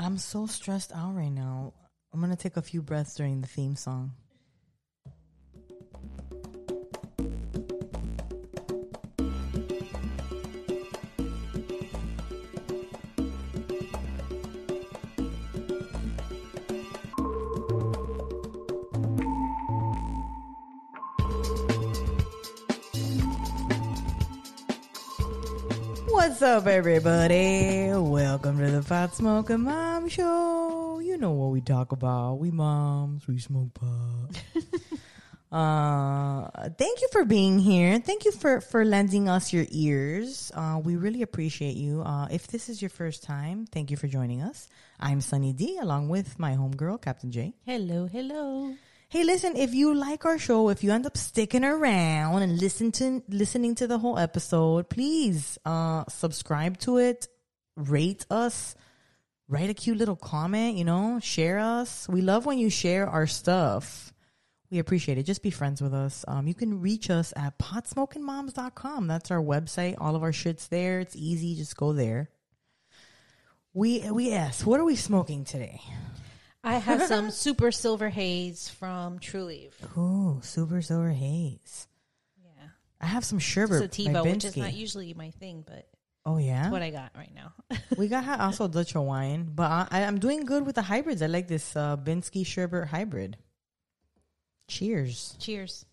I'm so stressed out right now. I'm gonna take a few breaths during the theme song. What's up, everybody? Welcome to the Pot Smoking Mom Show. You know what we talk about. We moms, we smoke pot. uh, thank you for being here. Thank you for for lending us your ears. Uh, we really appreciate you. Uh, if this is your first time, thank you for joining us. I'm Sunny D, along with my homegirl, Captain J. Hello, hello. Hey, listen, if you like our show, if you end up sticking around and listen to listening to the whole episode, please uh subscribe to it, rate us, write a cute little comment, you know, share us. We love when you share our stuff. We appreciate it. Just be friends with us. Um, you can reach us at potsmokingmoms.com. That's our website. All of our shit's there. It's easy. Just go there. We we asked, what are we smoking today? I have some super silver haze from Trulieve. Ooh, super silver haze. Yeah. I have some sherbet. Sativa, which is not usually my thing, but Oh yeah, what I got right now. we got also Dutch wine, but I, I, I'm doing good with the hybrids. I like this uh, Binsky sherbet hybrid. Cheers. Cheers.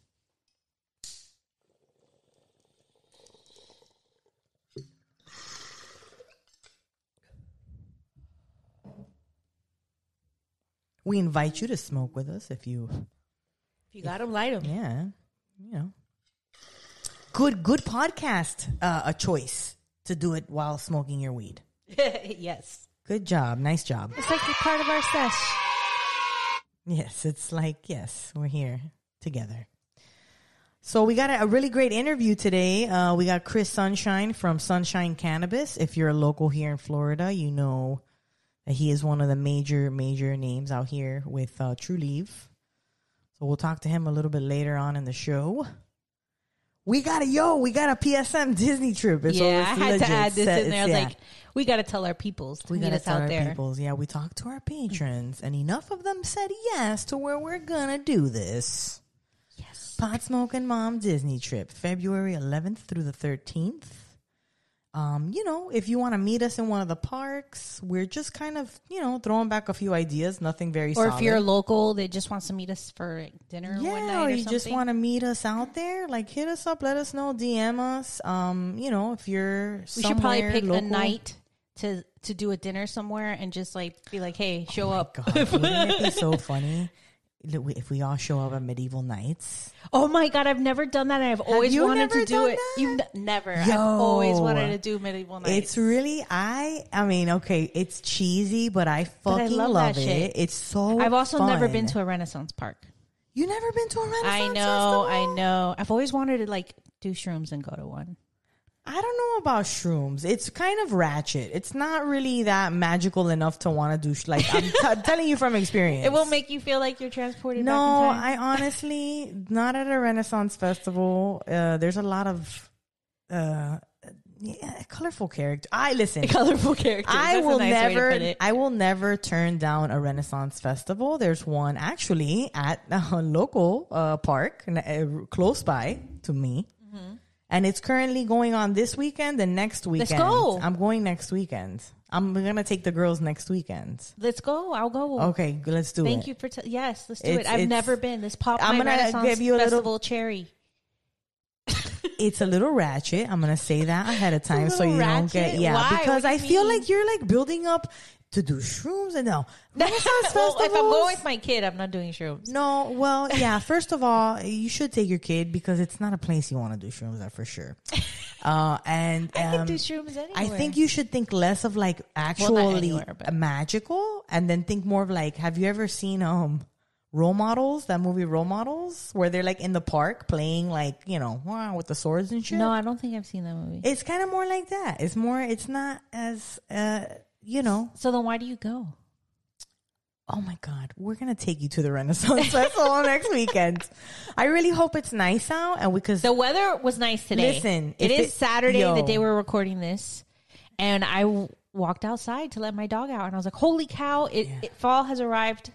We invite you to smoke with us if you, If you got them, light them. yeah, you know. Good, good podcast. Uh, a choice to do it while smoking your weed. yes. Good job. Nice job. It's like a part of our sesh. Yes, it's like, yes, we're here together. So we got a, a really great interview today. Uh, we got Chris Sunshine from Sunshine Cannabis. If you're a local here in Florida, you know he is one of the major, major names out here with uh, Trulieve. So we'll talk to him a little bit later on in the show. We got a yo, we got a PSM Disney trip. It's yeah, I had legit. to add this Set- in there. I was yeah. like, we got to tell our peoples to We meet us tell out our there. peoples. Yeah, we talked to our patrons, and enough of them said yes to where we're gonna do this. Yes. Pot Smoking Mom Disney trip, February 11th through the 13th. Um, you know, if you want to meet us in one of the parks, we're just kind of, you know, throwing back a few ideas. Nothing very. Special. Or if you're a local that just wants to meet us for dinner one yeah, night or or, you just something. want to meet us out there, like hit us up, let us know, DM us. Um, you know, if you're we should probably pick a night to to do a dinner somewhere and just like be like, hey, show up. Oh God, wouldn't it be so funny if we all show up at medieval nights? Oh my god, I've never done that. I've always wanted to do it. that? You n- never. I've always wanted to do medieval nights. It's really I. I mean, okay, it's cheesy, but I But I fucking love love, that it. shit. It's so. I've also never been to a Renaissance park. You never been to a Renaissance? Park. I know, festival? I know. I've always wanted to like do shrooms and go to one. I don't know about shrooms. It's kind of ratchet. It's not really that magical enough to want to do. Sh- like I'm t- telling you from experience. It will make you feel like you're transported. No, back in time. I honestly not at a Renaissance festival. Uh, there's a lot of uh, yeah, colorful character. I listen. colorful characters. I That's will nice never. I will never turn down a Renaissance festival. There's one actually at a local uh, park uh, close by to me, and it's currently going on this weekend and next weekend. Let's go. I'm going next weekend. I'm gonna take the girls next weekend. Let's go. I'll go. Okay, let's do it. Thank you for t- yes. Let's do It's- it. I've never been. This pop I'm gonna Renaissance give you a little- cherry. it's a little ratchet. I'm gonna say that ahead of time so you don't get yeah. Why? Because I you feel like you're like building up to do shrooms and no Renaissance well, if I'm festivals- going with my kid, I'm not doing shrooms. No, well, yeah. First of all, you should take your kid because it's not a place you want to do shrooms at for sure. Uh, and I can um, do shrooms anywhere. I think you should think less of like actually anywhere, but- magical, and then think more of like, have you ever seen um role models? That movie Role Models, where they're like in the park playing like you know wow, with the swords and shit. No, I don't think I've seen that movie. it's kind of more like that. It's more. It's not as uh you know. so then, why do you go? Oh my God, we're gonna take you to the Renaissance Festival next weekend. I really hope it's nice out, and we because The weather was nice today. Listen, it is it- Saturday, yo. the day we're recording this, and I w- walked outside to let my dog out, and I was like, "Holy cow! It, Yeah. it fall has arrived.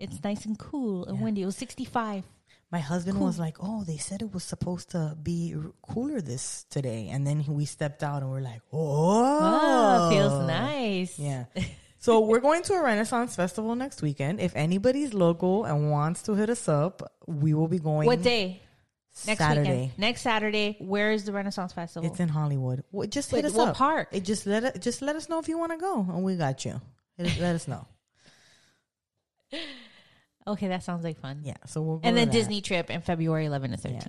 It's nice and cool and windy. It was 65. My husband was like, "Oh, they said it was supposed to be cooler this today," and then we stepped out and we're like, "Oh, Oh, feels nice. Yeah. So we're going to a Renaissance festival next weekend. If anybody's local and wants to hit us up, we will be going. What day? Next Saturday. weekend. Next Saturday. Where is the Renaissance Festival? It's in Hollywood. Well, just hit Wait, us what up. park? It just let it, just let us know if you want to go, and we got you. Let us know. okay, that sounds like fun. Yeah. So we'll go and then that. Disney trip in February 11 to 13. Yeah,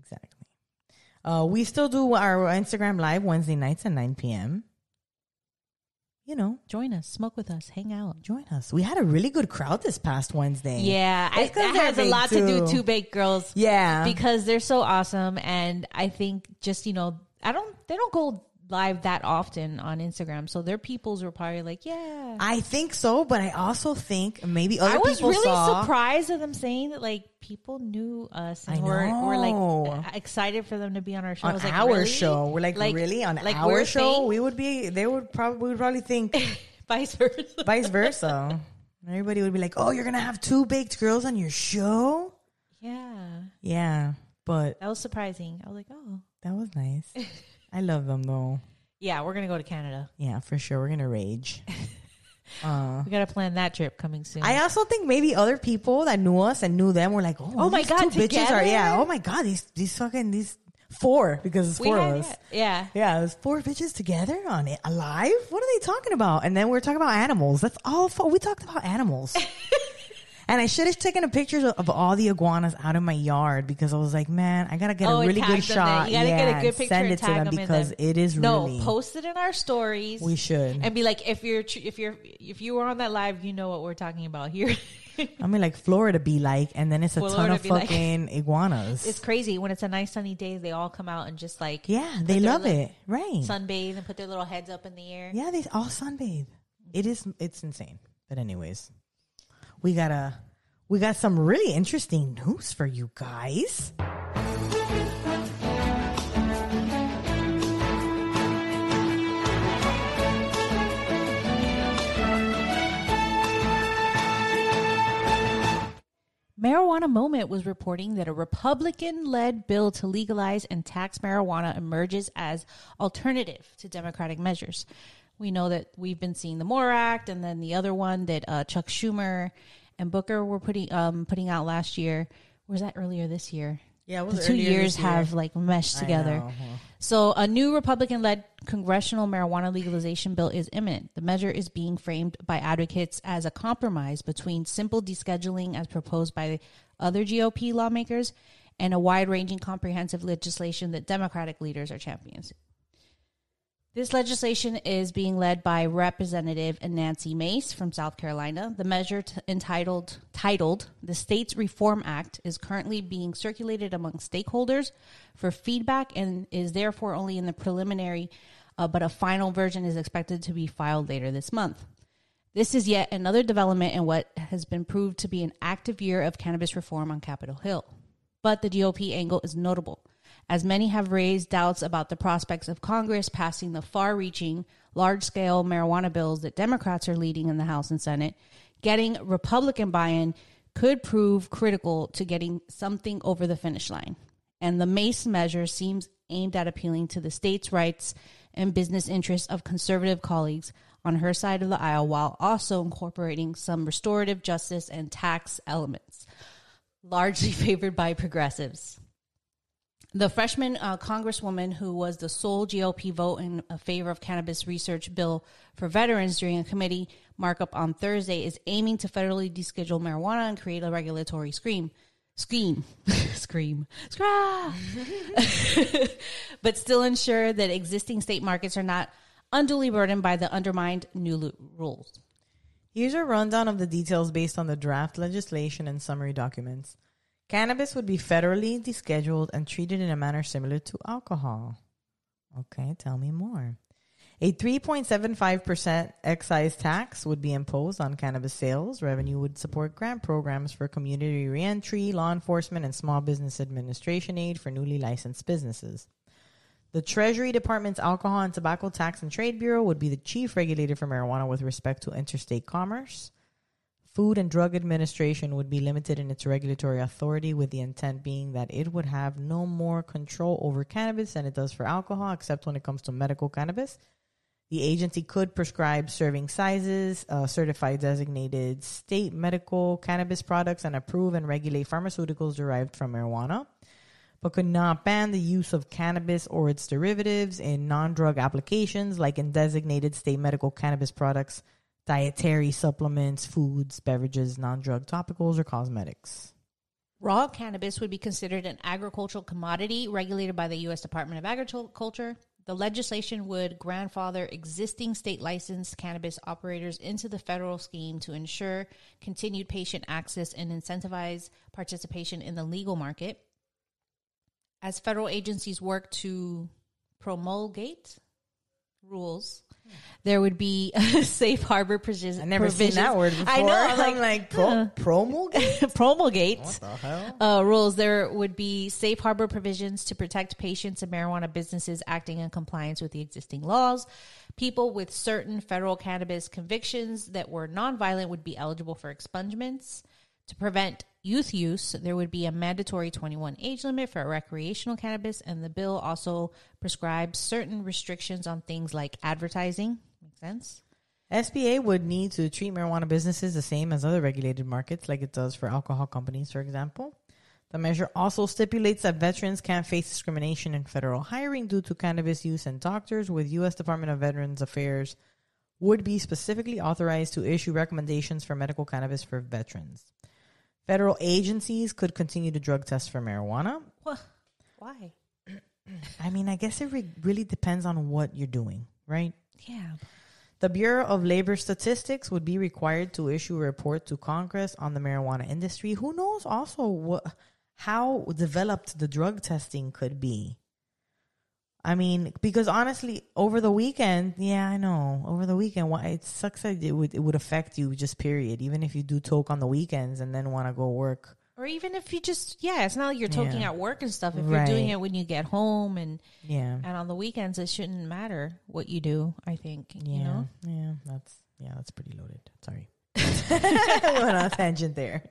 exactly. Uh, we still do our Instagram live Wednesday nights at 9 p.m. You know, Join us, smoke with us, hang out. join us. We had a really good crowd this past Wednesday. Yeah, I, that has a lot to do with too. two baked girls Yeah. because they're so awesome, and I think just you know, I don't they don't go live that often on Instagram, so their peoples were probably like, yeah. I think so, but I also think maybe other I was people really saw. surprised at them saying that like people knew us and were, were like excited for them to be on our show. On was like, our really? show. We're like, really on like our show. We would be. They would probably we would probably think vice versa. vice versa. Everybody would be like, "Oh, you're gonna have two baked girls on your show." yeah, Yeah, but that was surprising. I was like, oh, that was nice. I love them though. yeah, we're gonna go to Canada. Yeah, for sure. We're gonna rage. Uh, We gotta plan that trip coming soon. I also think maybe other people that knew us and knew them were like, "Oh, Oh my these God, two bitches are yeah. Oh my god, these these fucking these four because it's four had, of us." yeah. Yeah, there's four bitches together on it alive. What are they talking about? And then we're talking about animals. That's all. We talked about animals. and I should have taken a picture of all the iguanas out of my yard because I was like, man, I gotta get Oh, a really good shot. You gotta yeah, get a good picture Send it to them them because them. it is No, really. post it in our stories. we should. and be like, if you're if you're if you were on that live, you know what we're talking about here. I mean, like Florida be like, and then it's a ton of be like- fucking iguanas. it's crazy when it's a nice sunny day. They all come out and just like yeah, they love it. Right. sunbathe and put their little heads up in the air. Yeah, they all sunbathe. It is it's insane. But anyways, we got a we got some really interesting news for you guys. Marijuana Moment was reporting that a Republican led bill to legalize and tax marijuana emerges as alternative to Democratic measures. We know that we've been seeing the MORE Act and then the other one that uh, Chuck Schumer and Booker were putting um, putting out last year. Was that earlier this year? Yeah, it the two years have like meshed together. So, a new Republican led congressional marijuana legalization bill is imminent. The measure is being framed by advocates as a compromise between simple descheduling, as proposed by other GOP lawmakers, and a wide ranging comprehensive legislation that Democratic leaders are champions. This legislation is being led by Representative Nancy Mace from South Carolina. The measure t- entitled titled "The States Reform Act" is currently being circulated among stakeholders for feedback and is therefore only in the preliminary, uh, but a final version is expected to be filed later this month. This is yet another development in what has been proved to be an active year of cannabis reform on Capitol Hill. But the GOP angle is notable, as many have raised doubts about the prospects of Congress passing the far reaching, large scale marijuana bills that Democrats are leading in the House and Senate. Getting Republican buy in could prove critical to getting something over the finish line. And the Mace measure seems aimed at appealing to the states' rights and business interests of conservative colleagues on her side of the aisle while also incorporating some restorative justice and tax elements, largely favored by progressives. The freshman uh, congresswoman who was the sole GOP vote in favor of cannabis research bill for veterans during a committee markup on Thursday is aiming to federally deschedule marijuana and create a regulatory scream. Scream, scream, scra, but still ensure that existing state markets are not unduly burdened by the undermined new rules. Here's a rundown of the details based on the draft legislation and summary documents. Cannabis would be federally descheduled and treated in a manner similar to alcohol. Okay, tell me more. A 3.75% excise tax would be imposed on cannabis sales. Revenue would support grant programs for community reentry, law enforcement, and small business administration aid for newly licensed businesses. The Treasury Department's Alcohol and Tobacco Tax and Trade Bureau would be the chief regulator for marijuana with respect to interstate commerce. Food and Drug Administration would be limited in its regulatory authority, with the intent being that it would have no more control over cannabis than it does for alcohol, except when it comes to medical cannabis. The agency could prescribe serving sizes, uh, certify designated state medical cannabis products, and approve and regulate pharmaceuticals derived from marijuana, but could not ban the use of cannabis or its derivatives in non drug applications like in designated state medical cannabis products, dietary supplements, foods, beverages, non drug topicals, or cosmetics. Raw cannabis would be considered an agricultural commodity regulated by the U.S. Department of Agriculture. The legislation would grandfather existing state licensed cannabis operators into the federal scheme to ensure continued patient access and incentivize participation in the legal market. As federal agencies work to promulgate rules, there would be safe harbor provisions. I never seen that word before. I know. I'm I'm like, like, pro- promulgate? promulgate What the hell? uh, rules, there would be safe harbor provisions to protect patients and marijuana businesses acting in compliance with the existing laws. People with certain federal cannabis convictions that were nonviolent would be eligible for expungements. To prevent youth use, there would be a mandatory 21 age limit for recreational cannabis, and the bill also prescribes certain restrictions on things like advertising. Makes sense? SBA would need to treat marijuana businesses the same as other regulated markets, like it does for alcohol companies, for example. The measure also stipulates that veterans can't face discrimination in federal hiring due to cannabis use, and doctors with U.S. Department of Veterans Affairs would be specifically authorized to issue recommendations for medical cannabis for veterans. Federal agencies could continue to drug test for marijuana. Why? I mean, I guess it re- really depends on what you're doing, right? Yeah. The Bureau of Labor Statistics would be required to issue a report to Congress on the marijuana industry. Who knows also what how developed the drug testing could be. I mean, because honestly, over the weekend, yeah, I know. Over the weekend, why it sucks that it would it would affect you just period. Even if you do toke on the weekends and then want to go work. Or even if you just, yeah, it's not like you're toking Yeah. at work and stuff. If you're doing it when you get home and Yeah. and on the weekends, it shouldn't matter what you do. I think, Yeah. you know. Yeah, that's yeah, that's pretty loaded. Sorry. Went on a tangent there.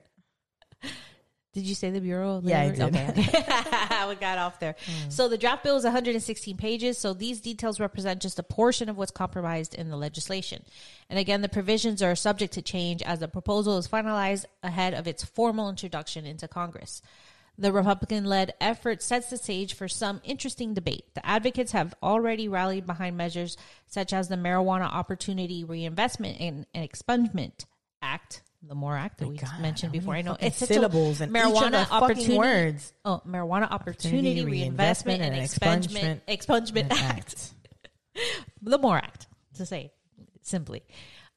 Did you say the Bureau? Yeah, I did. Okay, we got off there. Hmm. So the draft bill is 116 pages. So these details represent just a portion of what's compromised in the legislation. And again, the provisions are subject to change as the proposal is finalized ahead of its formal introduction into Congress. The Republican led effort sets the stage for some interesting debate. The advocates have already rallied behind measures such as the Marijuana Opportunity Reinvestment and, and Expungement Act, the MORE Act that we God, mentioned before. I know it's such syllables a and each of marijuana the opportunity words. Oh, marijuana opportunity, Opportunity reinvestment, and expungement expungement act. the MORE Act, to say simply,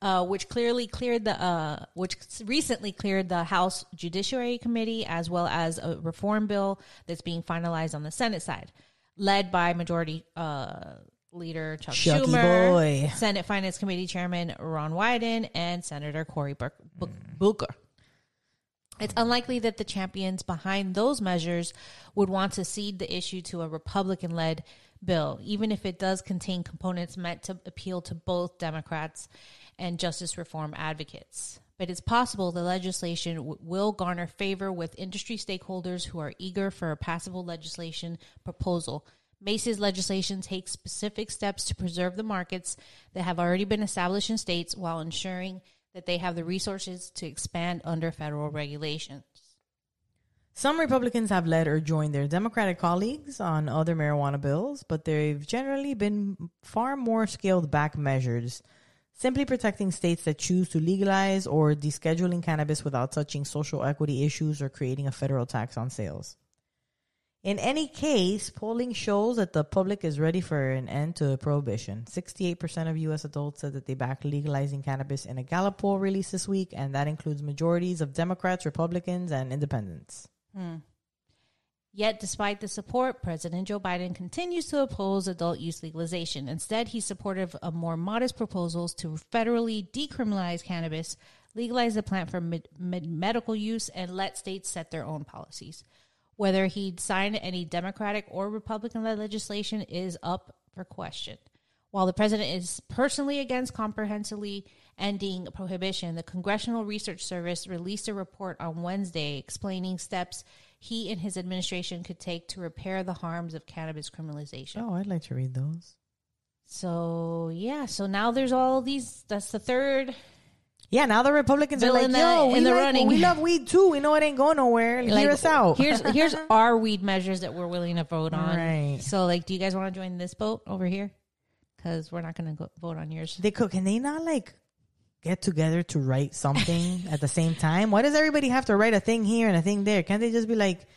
uh, which clearly cleared the, uh, which recently cleared the House Judiciary Committee, as well as a reform bill that's being finalized on the Senate side, led by Majority uh, Leader Chuck Chucky Schumer, boy. Senate Finance Committee Chairman Ron Wyden, and Senator Cory Booker. It's unlikely that the champions behind those measures would want to cede the issue to a Republican led bill, even if it does contain components meant to appeal to both Democrats and justice reform advocates. But it's possible the legislation w- will garner favor with industry stakeholders who are eager for a passable legislation proposal. Mace's legislation takes specific steps to preserve the markets that have already been established in states while ensuring that they have the resources to expand under federal regulations. Some Republicans have led or joined their Democratic colleagues on other marijuana bills, but they've generally been far more scaled back measures, simply protecting states that choose to legalize or descheduling cannabis without touching social equity issues or creating a federal tax on sales. In any case, polling shows that the public is ready for an end to prohibition. 68% of U.S. adults said that they back legalizing cannabis in a Gallup poll released this week, and that includes majorities of Democrats, Republicans, and independents. Hmm. Yet, despite the support, President Joe Biden continues to oppose adult use legalization. Instead, he's supportive of more modest proposals to federally decriminalize cannabis, legalize the plant for med- med- medical use, and let states set their own policies. Whether he'd sign any Democratic or Republican led legislation is up for question. While the president is personally against comprehensively ending prohibition, the Congressional Research Service released a report on Wednesday explaining steps he and his administration could take to repair the harms of cannabis criminalization. Oh, I'd like to read those. So, yeah, so now there's all these that's the third Yeah, now the Republicans Bill are like, yo, we, in the like- running. we love weed too. We know it ain't going nowhere. Hear us out. Here's here's our weed measures that we're willing to vote on. Right. So, like, do you guys want to join this boat over here? Because we're not going to vote on yours. they could. Can they not like get together to write something at the same time? Why does everybody have to write a thing here and a thing there? Can't they just be like,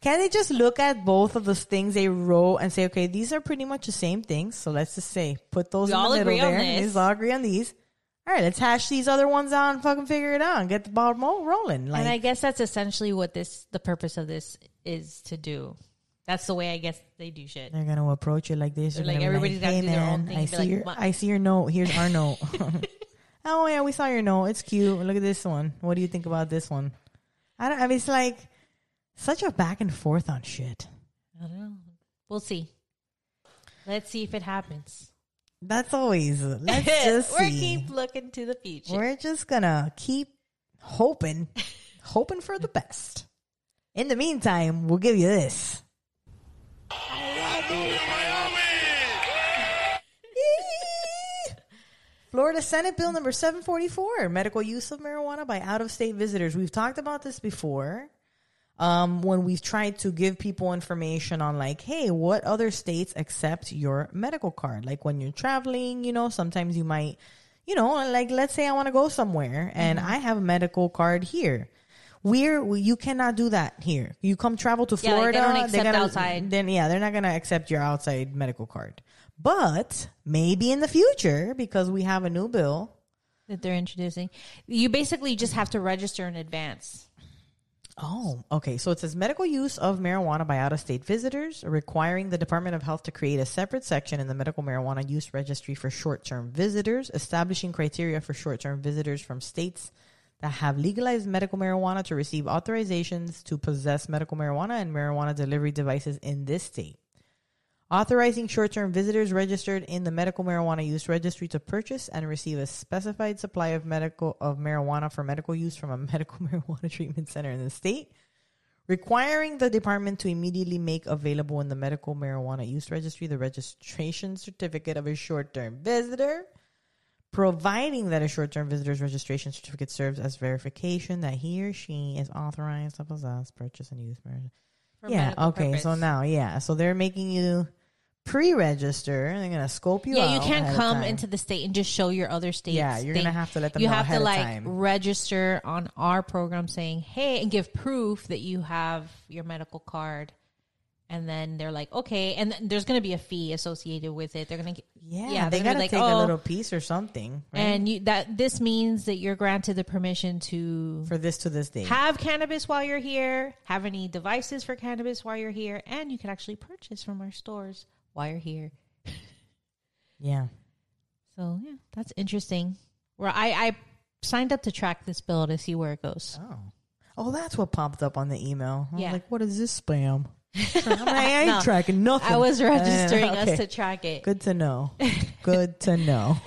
can they just look at both of those things they wrote and say, okay, these are pretty much the same things. So let's just say, put those We in the middle there. Let's all agree on these. All right, let's hash these other ones out and fucking figure it out and get the ball rolling. Like, and I guess that's essentially what this the purpose of this is to do. That's the way I guess they do shit. they're gonna approach it like this. They're They're like, gonna gotta hey do their own thing I see like, your, I see your note. Here's our note. oh yeah, we saw your note. It's cute. Look at this one. What do you think about this one? I don't. I mean, it's like such a back and forth on shit. I don't know. We'll see. Let's see if it happens. That's always. Let's just We're see. keep looking to the future. We're just gonna keep hoping, hoping for the best. In the meantime, we'll give you this. Florida Senate Bill number 744, medical use of marijuana by out of state visitors. We've talked about this before. Um, when we've tried to give people information on like, hey, what other states accept your medical card? Like when you're traveling, you know, sometimes you might, you know, like let's say I want to go somewhere and Mm-hmm. I have a medical card here. We're we- you cannot do that here. You come travel to Yeah, like, Florida, they don't accept gonna- outside. Then yeah, they're not gonna accept your outside medical card. But maybe in the future, because we have a new bill. that they're introducing. You basically just have to register in advance. Oh, okay. So it says medical use of marijuana by out of state visitors, requiring the Department of Health to create a separate section in the medical marijuana use registry for short term visitors, establishing criteria for short term visitors from states that have legalized medical marijuana to receive authorizations to possess medical marijuana and marijuana delivery devices in this state. Authorizing short term visitors registered in the medical marijuana use registry to purchase and receive a specified supply of medical of marijuana for medical use from a medical marijuana treatment center in the state. Requiring the department to immediately make available in the medical marijuana use registry the registration certificate of a short term visitor. Providing that a short term visitor's registration certificate serves as verification that he or she is authorized to possess, purchase, and use marijuana yeah. Okay. So now, yeah. So they're making you pre-register. They're gonna scope you. yeah, you can't come into the state and just show your other states. Yeah, you're gonna have to let them You have to like register on our program saying, "Hey," and give proof that you have your medical card. And then they're like, "Okay," and then there's to be a fee associated with it. They're going to, Yeah, yeah, they gotta like, take "Oh," a little piece or something, right? and you, that this means that you're granted the permission to for this to this day. have cannabis while you're here, have any devices for cannabis while you're here, and you can actually purchase from our stores while you're here. yeah. So yeah, that's interesting. Where I, I signed up to track this bill to see where it goes. Oh. Oh, that's what popped up on the email. I Yeah. like, what is this spam? I ain't No. tracking nothing. I was registering Uh, okay. us to track it. Good to know. Good to know.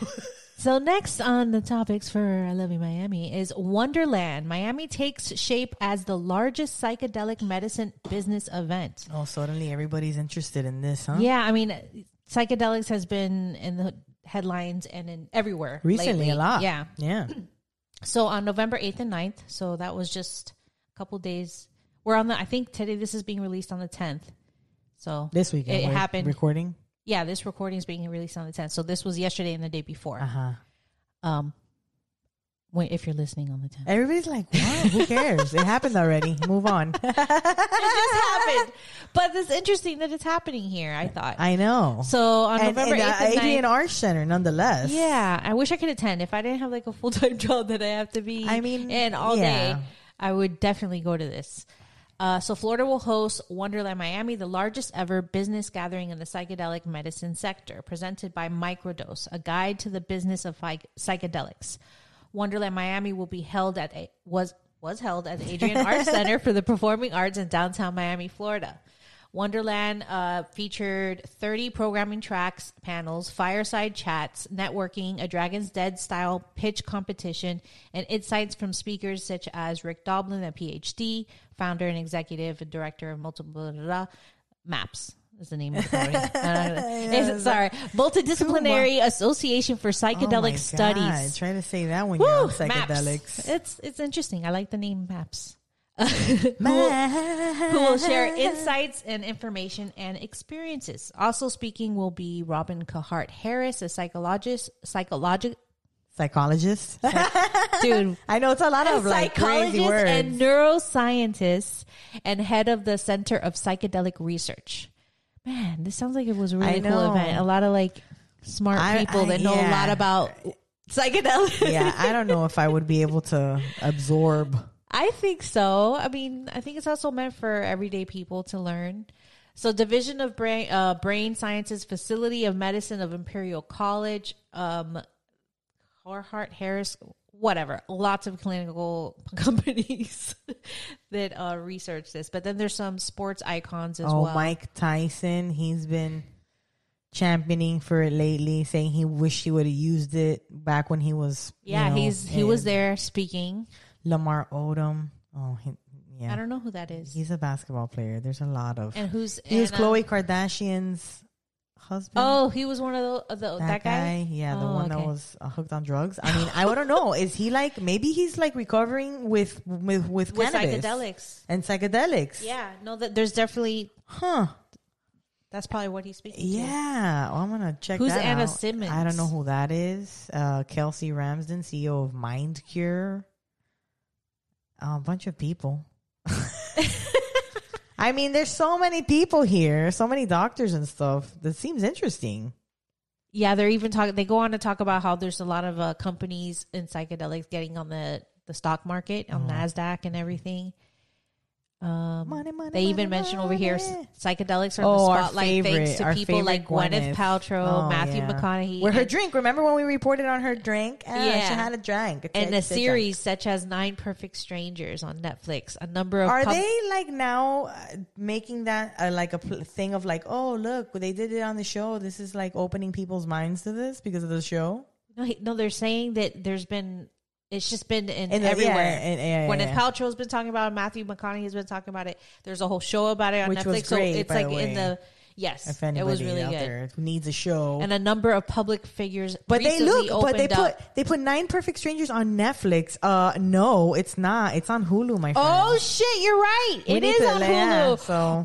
So next on the topics for I Love You Miami is Wonderland. Miami takes shape as the largest psychedelic medicine business event. Oh, suddenly everybody's interested in this, huh? Yeah, I mean, psychedelics has been in the headlines and in everywhere Recently, lately. a lot. Yeah. Yeah. So on November 8th and 9th, so that was just a couple days. We're on the, I think today this is being released on the 10th. So This weekend. It happened. Recording. Yeah, this recording is being released on the 10th. So this was yesterday and the day before. Uh huh. Um, when, if you're listening on the 10th. Everybody's like, what? Who cares? it happened already. Move on. it just happened. But it's interesting that it's happening here, I thought. I know. so on and, November and, uh, 8th and 9th. Adrienne Arsht Center, nonetheless. Yeah, I wish I could attend. If I didn't have like a full time job that I have to be I mean, in all yeah. day, I would definitely go to this. Uh, so Florida will host Wonderland Miami, the largest ever business gathering in the psychedelic medicine sector, presented by Microdose, a guide to the business of phy- psychedelics. Wonderland Miami will be held at a, was was held at the Adrienne Arsht Center for the Performing Arts in downtown Miami, Florida. Wonderland uh, featured 30 programming tracks, panels, fireside chats, networking, a Dragons' Den style pitch competition, and insights from speakers such as Rick Doblin, a PhD, founder and executive and director of multiple blah, blah, blah, MAPS. Is the name of the? Uh, sorry, Multidisciplinary Association for Psychedelic Studies. Oh God, try to say that when you're on psychedelics. Maps. It's it's interesting. I like the name Maps. Who, will, who will share insights and information and experiences. Also speaking will be Robin Carhart Harris, a psychologist, psychologic, psychologist, dude. I know it's a lot of like crazy words. and neuroscientist, and head of the Center of Psychedelic Research. Man, this sounds like it was a really cool event. A lot of like smart I- people I- that know a lot about psychedelics. yeah, I don't know if I would be able to absorb. I think so. I mean, I think it's also meant for everyday people to learn. So, Division of Brain uh, Brain Sciences Facility of Medicine of Imperial College, um, Carhart Harris, whatever. Lots of clinical companies that uh, research this. But then there's some sports icons as oh, well. Mike Tyson, he's been championing for it lately, saying he wished he would have used it back when he was. you yeah, know, he's he was there speaking. Lamar Odom. Oh, he, yeah. I don't know who that is. He's a basketball player. There's a lot of. and who's he was uh, Khloe Kardashian's husband. Oh, he was one of the, the that, guy. Yeah, the Oh, one that was uh, hooked on drugs. I mean, I don't know. Is he like maybe he's like recovering with with with, with psychedelics. and psychedelics? Yeah, no, that there's definitely Huh. that's probably what he's speaking. to. Yeah. Well, I'm gonna check. Who's that Anna out. Simmons? I don't know who that is. Uh, Kelsey Ramsden, CEO of Mind Cure. A bunch of people. I mean, there's so many people here, so many doctors and stuff. That seems interesting. Yeah, they're even talking. They go on to talk about how there's a lot of uh, companies in psychedelics getting on the the stock market on Nasdaq and everything. Um, Money, money, they even money, mention over here psychedelics are in Oh, the our spotlight favorite- thanks to our people like Gwyneth, Gwyneth. Paltrow, Oh, Matthew yeah. McConaughey, With her drink. Remember when we reported on her drink? Ah, Yeah. She had a drink. and a series such as Nine Perfect Strangers on Netflix. A number of Are pub- they like now uh, making that uh, like a pl- thing of like, oh, look, they did it on the show. This is like opening people's minds to this because of the show? No, he- no, they're saying that there's been. It's just been in, In the- everywhere. yeah, and- yeah, Gwyneth yeah. Paltrow's been talking about it. Matthew McConaughey has been talking about it. There's a whole show about it on Which Netflix. was so it's like in the yes, If it anybody was really out good. there needs a show. And a number of public figures. but they look, but they put up- they put Nine Perfect Strangers on Netflix. Uh, no, it's not. It's on Hulu, my friend. Oh shit! You're right. We It is on Hulu. so-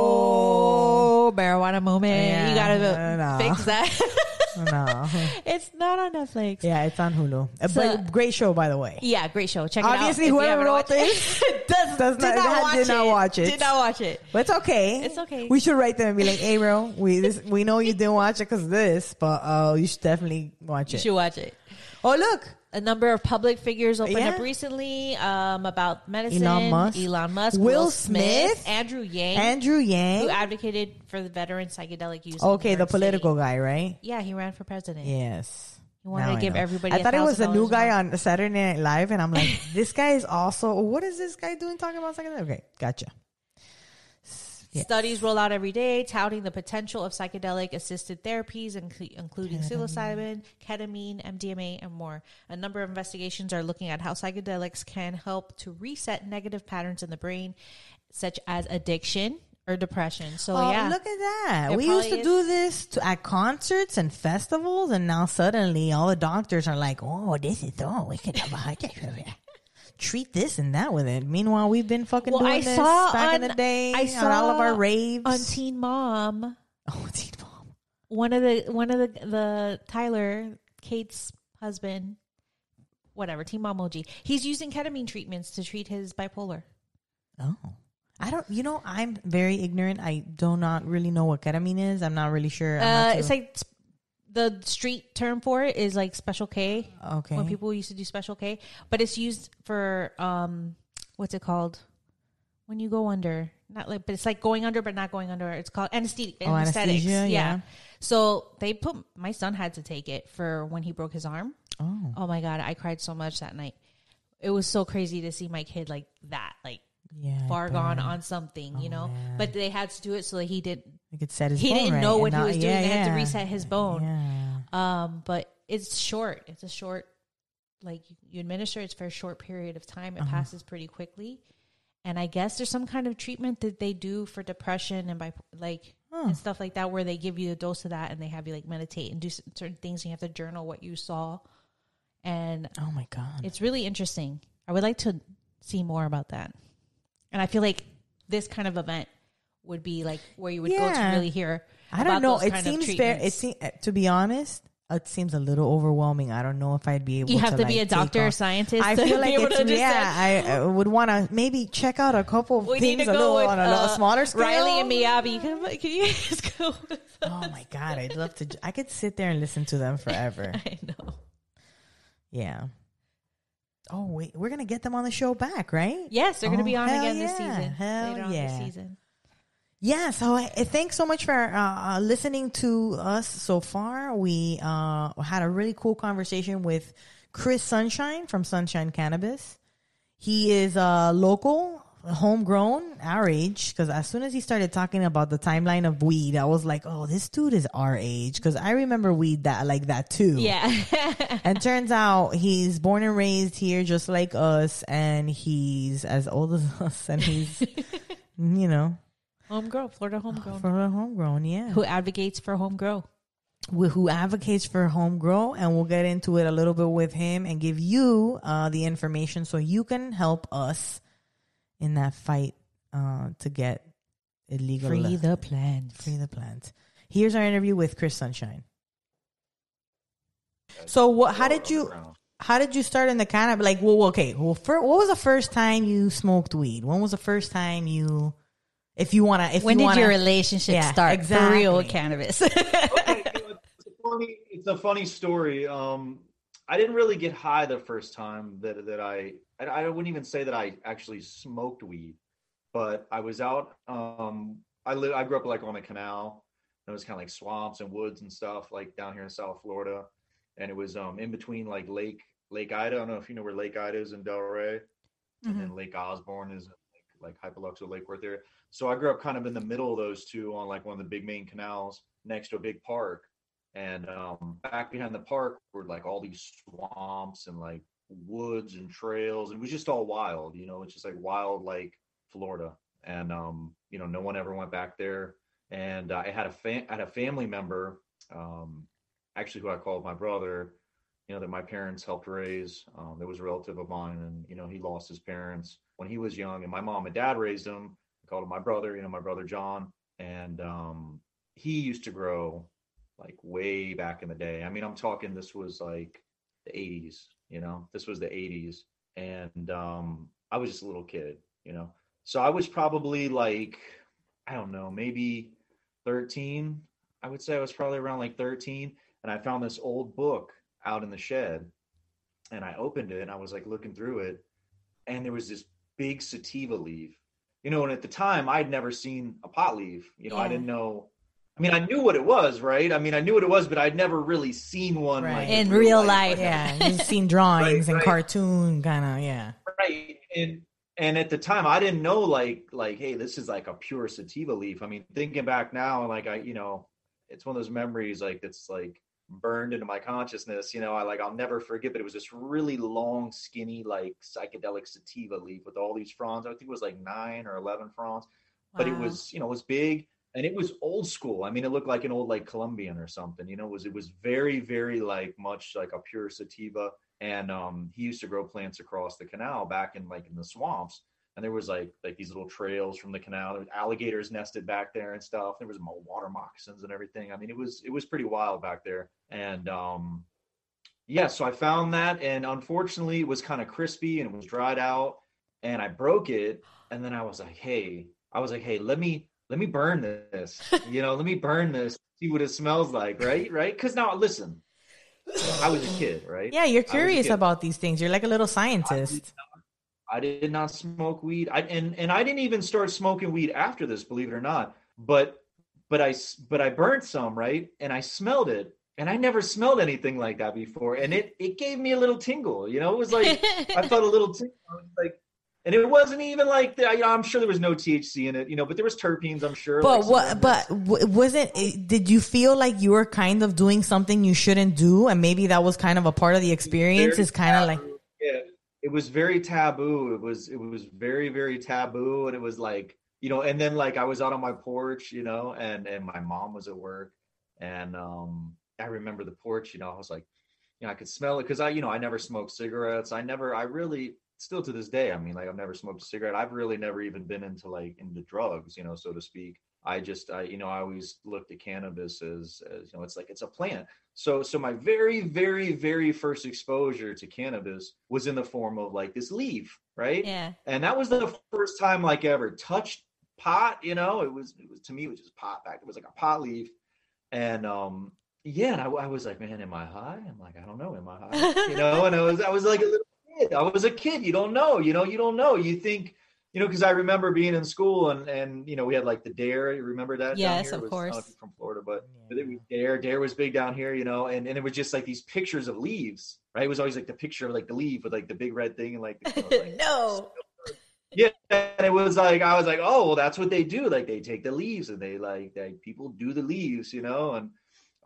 oh, marijuana moment. Yeah, you gotta no, no. fix that. no, it's not on Netflix. yeah, it's on Hulu. Uh, So- but great show, by the way. Yeah, great show. Check it Obviously, out. if you whoever haven't wrote watched it. this does, does did not, did not it. watch it. Did not watch it. But it's okay. It's okay. We should write them and be like, "Hey, bro, we this we know you didn't watch it because of this, but uh, you should definitely watch it. You it." should watch it. Oh, look, A number of public figures opened Yeah. up recently um, about medicine. Elon Musk. Elon Musk, Will Will, Smith, Smith, Andrew Yang, Andrew Yang, who advocated for the veteran psychedelic use. Okay, the political City. guy, right? Yeah, he ran for president. Yes. He wanted Now to I give know. everybody. I thought it was a new guy on Saturday Night Live, and I'm like, this guy is also. What is this guy doing talking about psychedelics? Okay, gotcha. Yeah. Studies roll out every day touting the potential of psychedelic assisted therapies, inclu- including psilocybin, ketamine, MDMA, and more. A number of investigations are looking at how psychedelics can help to reset negative patterns in the brain, such as addiction or depression. So, Oh, yeah. look at that. It we used to probably do this to, at concerts and festivals, and now suddenly all the doctors are like, oh, this is, oh, we can have a. Treat this and that with it. Meanwhile, we've been fucking Well, doing I this saw back in on- the day I at all of our raves. on Teen Mom, oh, Teen Mom. one of the one of the the Tyler Kate's husband, whatever Teen Mom OG, he's using ketamine treatments to treat his bipolar. Oh. I don't, you know, I'm very ignorant. I do not really know what ketamine is. I'm not really sure. Not Uh, too- it's like the street term for it is like special K. okay. When people used to do special K, but it's used for um, what's it called? When you go under, not like, but it's like going under, but not going under. It's called anesthetic. Oh, anesthetics. anesthesia, yeah. yeah. So they put my son had to take it for when he broke his arm. oh. Oh my god, I cried so much that night. it was so crazy to see my kid like that, like Yeah. Far gone on something, you Oh, know. man. But they had to do it so that he did. He could set his He didn't right, know what he was doing. yeah, They had to reset his bone. Um, but it's short. It's a short, like you administer it for a short period of time. It Uh-huh. passes pretty quickly. And I guess there's some kind of treatment that they do for depression and by like Huh. and stuff like that, where they give you a dose of that and they have you like meditate and do certain things. And you have to journal what you saw, and Oh my god. it's really interesting. I would like to see more about that. And I feel like this kind of event would be like where you would go to really hear. I don't know. It seems fair. It seems to be honest. It seems a little overwhelming. I don't know if I'd be able. You have to like, be a doctor or scientist I to feel like it's to yeah. I, I would want to maybe check out a couple of We things to a little with, on a uh, smaller scale. Riley and Miyabi. Can, can you guys go? With Oh my god, I'd love to. I could sit there and listen to them forever. I know. Yeah. Oh wait, we're gonna get them on the show back, right? Yes, they're going to Oh, be on hell again this season. Hell later on yeah. this season. Yeah, so I, I- thanks so much for uh, uh, listening to us so far. We uh, had a really cool conversation with Chris Sunshine from Sunshine Cannabis. He is uh, local, homegrown, our age. Because as soon as he started talking about the timeline of weed, I was like, "Oh, this dude is our age." Because I remember weed that like that too. Yeah. And turns out he's born and raised here, just like us, and he's as old as us, and he's, you know, homegrown, Florida homegrown. for a homegrown, yeah. Who advocates for home grow. who who advocates for home grow, and we'll get into it a little bit with him and give you uh, the information so you can help us in that fight uh, to get illegal Free the plants. free the plants. Here's our interview with Chris Sunshine. So, what? How did you? How did you start in the cannabis? Like, well, okay. Well, fir- what was the first time you smoked weed? When was the first time you, if you wanna, if When you did wanna, your relationship Yeah, start? For real cannabis? okay, you know, it's a funny it's a funny story. Um i didn't really get high the first time that that i i, I wouldn't even say that i actually smoked weed but i was out um i live i grew up like on a canal. And it was kind of like swamps and woods and stuff like down here in south florida. And it was um in between like lake lake ida. I don't know if you know where lake ida is in delray. And then Lake Osborne is like, like Hypoluxo Lake Worth area. So I grew up kind of in the middle of those two on like one of the big main canals next to a big park. And um, back behind the park were like all these swamps and like woods and trails. And it was just all wild, you know, it's just like wild like Florida. And um, you know, no one ever went back there. And I had a fa- I had a family member, um, actually who I called my brother, you know, that my parents helped raise. Um, there was a relative of mine, and you know, he lost his parents when he was young, and my mom and dad raised him. Called him my brother, you know, my brother John, and um, he used to grow like way back in the day. I mean, I'm talking this was like the 80s, you know, this was the 80s, and um, I was just a little kid, you know, so I was probably like, I don't know, maybe 13. I would say I was probably around like 13, and I found this old book out in the shed and I opened it and I was like looking through it and there was this big sativa leaf. You know, and at the time I'd never seen a pot leaf. You know, I didn't oh. know I mean, I knew what it was, right? I mean, I knew what it was, but I'd never really seen one Right. like In real life. Yeah, you've seen drawings Right, and right. cartoon kind of, yeah. right and and at the time i didn't know like like hey this is like a pure sativa leaf i mean thinking back now and like i you know it's one of those memories like that's like burned into my consciousness you know i like i'll never forget but it was this really long skinny like psychedelic sativa leaf with all these fronds. I think it was like nine or 11 fronds. But it was you know it was big and it was old school. I mean it looked like an old like colombian or something you know? It was it was very very like much like a pure sativa and um he used to grow plants across the canal back in like in the swamps and there was like like these little trails from the canal. There was alligators nested back there and stuff. There was water moccasins and everything. I mean it was it was pretty wild back there. And um yeah so i found that and unfortunately it was kind of crispy and it was dried out and i broke it. And then i was like hey i was like hey let me let me burn this. You know let me burn this see what it smells like right right? Because now listen i was a kid right? Yeah, you're curious about these things. You're like a little scientist. I did not smoke weed. I and and I didn't even start smoking weed after this, believe it or not. But but I but I burnt some, right? And I smelled it and I never smelled anything like that before, and it it gave me a little tingle. You know, it was like I felt a little tingle. like, and it wasn't even like the, you know, I'm sure there was no THC in it, you know, but there was terpenes. I'm sure. But like what? But w- wasn't? it- Did you feel like you were kind of doing something you shouldn't do, and maybe that was kind of a part of the experience? Is kind of like it was very taboo. It was it was very very taboo. And it was like you know and then like i was out on my porch you know and and my mom was at work. And um i remember the porch you know i was like you know i could smell it. Because i you know i never smoked cigarettes. I never i really still to this day i mean like i've never smoked a cigarette. I've really never even been into like into drugs you know so to speak i just i you know i always looked at cannabis as as you know it's like it's a plant. So so my very very very first exposure to cannabis was in the form of like this leaf right? Yeah. and that was the first time like ever touched pot you know? It was it was to me it was just pot back it was like a pot leaf. And um yeah and I, I was like man am i high? I'm like i don't know. Am i high? You know? And i was i was like a little kid. I was a kid. You don't know. You know? You don't know. You think you know because i remember being in school and and you know we had like the dare. You remember that down Yes, here? of was- I don't know course. from florida but but it was dare. Dare was big down here you know and, and it was just like these pictures of leaves right? It was always like the picture of like the leaf with like the big red thing and like, you know, like no. yeah and it was like i was like oh well that's what they do. Like they take the leaves and they like they people do the leaves you know and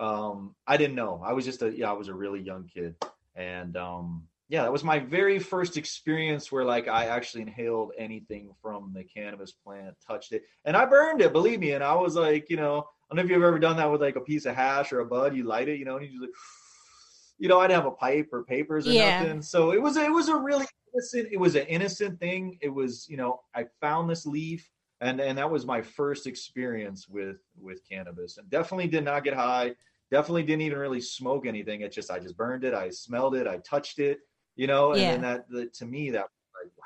um i didn't know. I was just a yeah i was a really young kid. And um yeah that was my very first experience where like i actually inhaled anything from the cannabis plant touched it and i burned it believe me and i was like you know i don't know if you've ever done that with like a piece of hash or a bud you light it you know and you just like you know i didn't have a pipe or papers or Yeah. nothing so it was it was a really innocent it was an innocent thing it was you know i found this leaf and and that was my first experience with with cannabis and definitely did not get high definitely didn't even really smoke anything it just i just burned it i smelled it i touched it you know and Yeah. then that, that to me that was like wow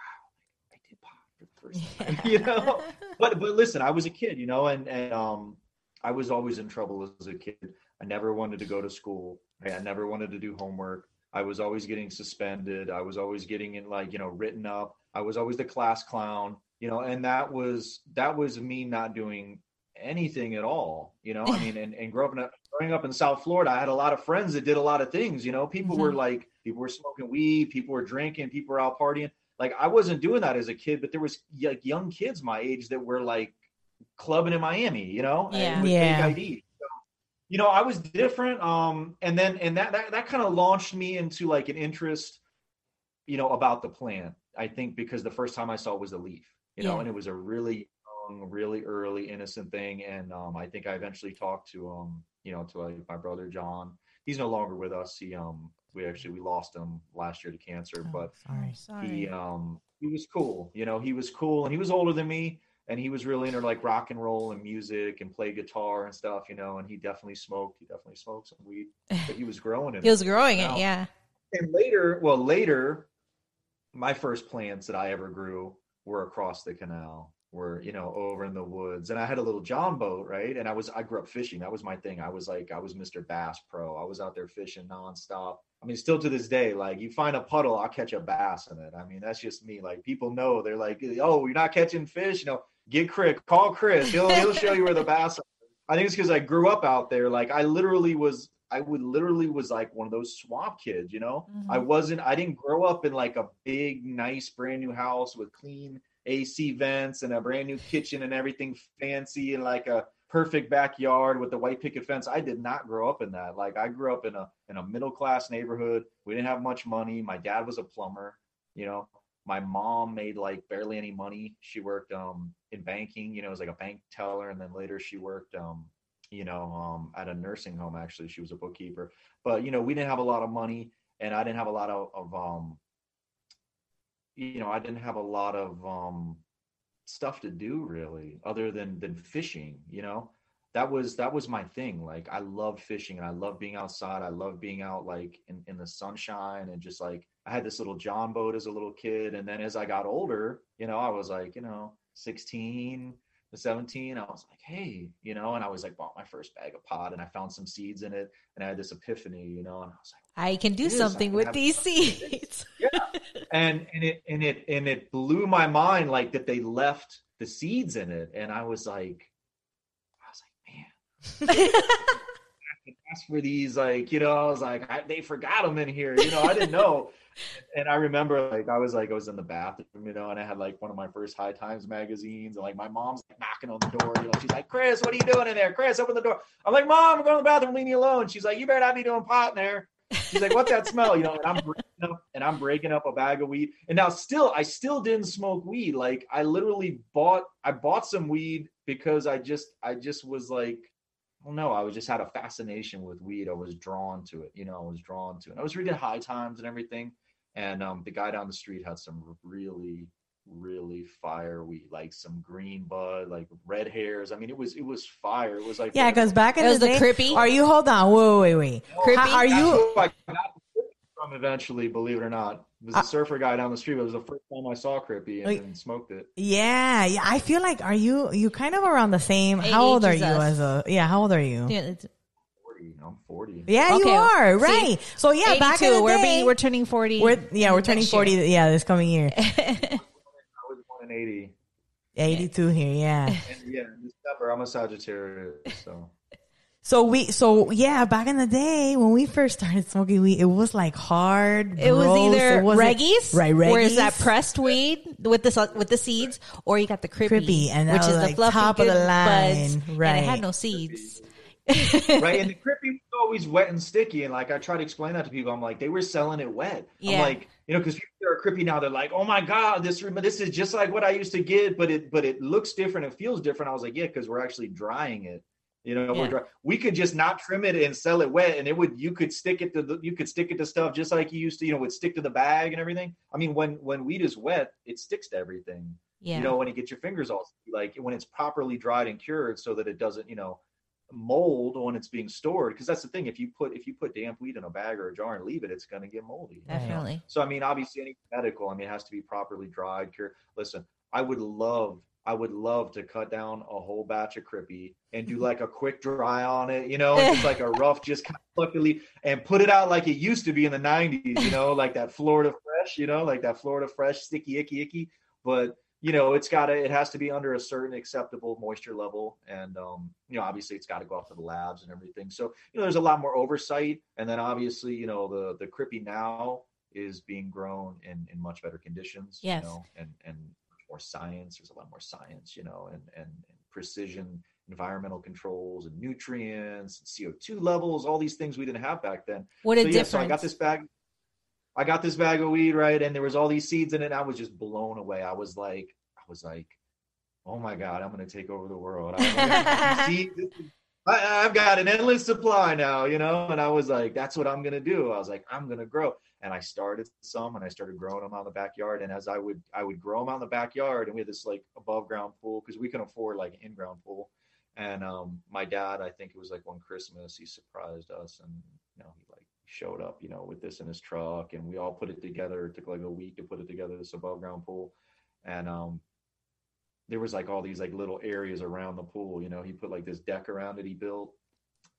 i did pop for the first time you know? But but listen i was a kid you know and and um i was always in trouble as a kid. I never wanted to go to school. Right? i never wanted to do homework. I was always getting suspended. I was always getting in like you know written up. I was always the class clown you know and that was that was me not doing anything at all you know? I mean and, and growing up growing up in south florida i had a lot of friends that did a lot of things you know? People were like people were smoking weed people were drinking people were out partying. Like i wasn't doing that as a kid but there was like young kids my age that were like clubbing in miami you know? Yeah. and with Yeah. fake id so, you know i was different um and then and that that, that kind of launched me into like an interest you know about the plant i think because the first time i saw it was the leaf you know? Yeah. and it was a really young really early innocent thing. And um i think i eventually talked to um you know to like my brother john. He's no longer with us. He um we actually we lost him last year to cancer Oh, but sorry. sorry. he um he was cool. You know he was cool and he was older than me and he was really into like rock and roll and music and play guitar and stuff you know and he definitely smoked. He definitely smoked some weed but he was growing it He was growing Now- it, yeah. and later well later my first plants that i ever grew were across the canal were you know over in the woods and i had a little john boat right? And i was i grew up fishing that was my thing. I was like i was mr bass pro. I was out there fishing nonstop. I mean still to this day like you find a puddle i'll catch a bass in it. I mean that's just me. Like people know they're like oh you're not catching fish? You know get chris call chris. He'll, he'll show you where the bass are. i think it's because i grew up out there. Like i literally was i would literally was like one of those swamp kids you know? I Mhm. wasn't I didn't grow up in like a big nice brand new house with clean AC vents and a brand new kitchen and everything fancy and like a perfect backyard with the white picket fence. I did not grow up in that. Like I grew up in a in a middle class neighborhood. We didn't have much money. My dad was a plumber, you know. My mom made like barely any money. She worked um in banking, you know, as like a bank teller and then later she worked um you know um at a nursing home actually. She was a bookkeeper. But you know, we didn't have a lot of money and I didn't have a lot of, of um you know, I didn't have a lot of um stuff to do really other than than fishing, you know. That was that was my thing. Like I love fishing and I love being outside. I love being out like in, in the sunshine and just like I had this little John boat as a little kid. And then as I got older, you know, I was like, you know, 16 to 17, I was like, hey, you know, and I was like bought my first bag of pot and I found some seeds in it and I had this epiphany, you know, and I was like, I can do It is, I something can with these seeds. and and it and it and it blew my mind like that they left the seeds in it and i was like i was like man ask for these, like, you know, I was like, I, they forgot them in here, you know, I didn't know. And I remember, like, I was like, I was in the bathroom, you know, and I had like one of my first High Times magazines, and like my mom's like, knocking on the door, you know, she's like, Chris, what are you doing in there? Chris, open the door. I'm like, Mom, I'm going to the bathroom, leave me alone. She's like, You better not be doing pot in there. She's like, "What's that smell?" You know, and I'm breaking up, and I'm breaking up a bag of weed. And now, still, I still didn't smoke weed. Like, I literally bought, I bought some weed because I just, I just was like, don't know, I was just had a fascination with weed. I was drawn to it. You know, I was drawn to it. I was reading High Times and everything, and um, the guy down the street had some really really fire weed, like some green bud, like red hairs. I mean, it was it was fire. It was like Yeah, because back in It was the the day, Crippy? Are you? Hold on. Wait, wait, wait. Crippy? How- are you? I got from eventually, believe it or not. It was a Uh, surfer guy down the street. But it was the first time I saw Crippy and, Like- and smoked it. Yeah, yeah. I feel like are you? You kind of around the same. Age How old are as you? us. As a yeah, how old are you? Yeah, it's 40. I'm 40. Yeah, you Okay, are see? right. So yeah, back in the We're day, being, we're turning 40. we're yeah, we're turning next year. forty. Yeah, this coming year, I was born in 80. eighty-two here. Yeah. And yeah, in December, I'm a Sagittarius. So So we, so yeah, back in the day when we first started smoking weed, it was like hard. It was either it reggies, right? where it's Reggies. that pressed weed with the with the seeds, or you got the crippy, Crippy, and which was is the like fluffy top of good the line, buds, and it had no seeds. right, and the Crippy was always wet and sticky. And like I try to explain that to people, I'm like, they were selling it wet. Yeah. I'm like, you know, because people that are Crippy now, they're like, oh my god, this this is just like what I used to get, but it but it looks different, it feels different. I was like, yeah, because we're actually drying it. You know, Yeah. we're dry- we could just not trim it and sell it wet, and it would you could stick it to the you could stick it to stuff just like you used to, you know, would stick to the bag and everything. I mean, when when weed is wet, it sticks to everything. Yeah, You know, when you get your fingers all like when it's properly dried and cured, so that it doesn't, you know, mold when it's being stored. Because that's the thing, if you put if you put damp weed in a bag or a jar and leave it, it's going to get moldy. definitely. So I mean, obviously, any medical, I mean, it has to be properly dried, cured. Listen, I would love, I would love to cut down a whole batch of crippy and do like a quick dry on it, you know, just like a rough, just kind of luckily, and put it out like it used to be in the '90s, you know, like that Florida fresh, you know, like that Florida fresh, sticky, icky, icky. But you know, it's got to, it has to be under a certain acceptable moisture level, and um, you know, obviously, it's got to go off to the labs and everything. So you know, there's a lot more oversight, and then obviously, you know, the the crippy now is being grown in in much better conditions Yes. you know and and more science there's a lot more science you know and and, and precision environmental controls and nutrients and co2 levels all these things we didn't have back then What a so yeah difference! so i got this bag i got this bag of weed right? And there was all these seeds in it and i was just blown away. I was like i was like oh my god i'm going to take over the world. I, I've got an endless supply now you know? And i was like that's what i'm going to do. I was like i'm going to grow. And I started some and I started growing them out in the backyard. And as I would, I would grow them out in the backyard and we had this like above ground pool because we can afford like an in ground pool. And um, my dad, I think it was like one Christmas, he surprised us and, you know, he showed up, you know, with this in his truck and we all put it together. It took like a week to put it together, this above ground pool. And, um, there was like all these like little areas around the pool, you know, he put like this deck around it he built.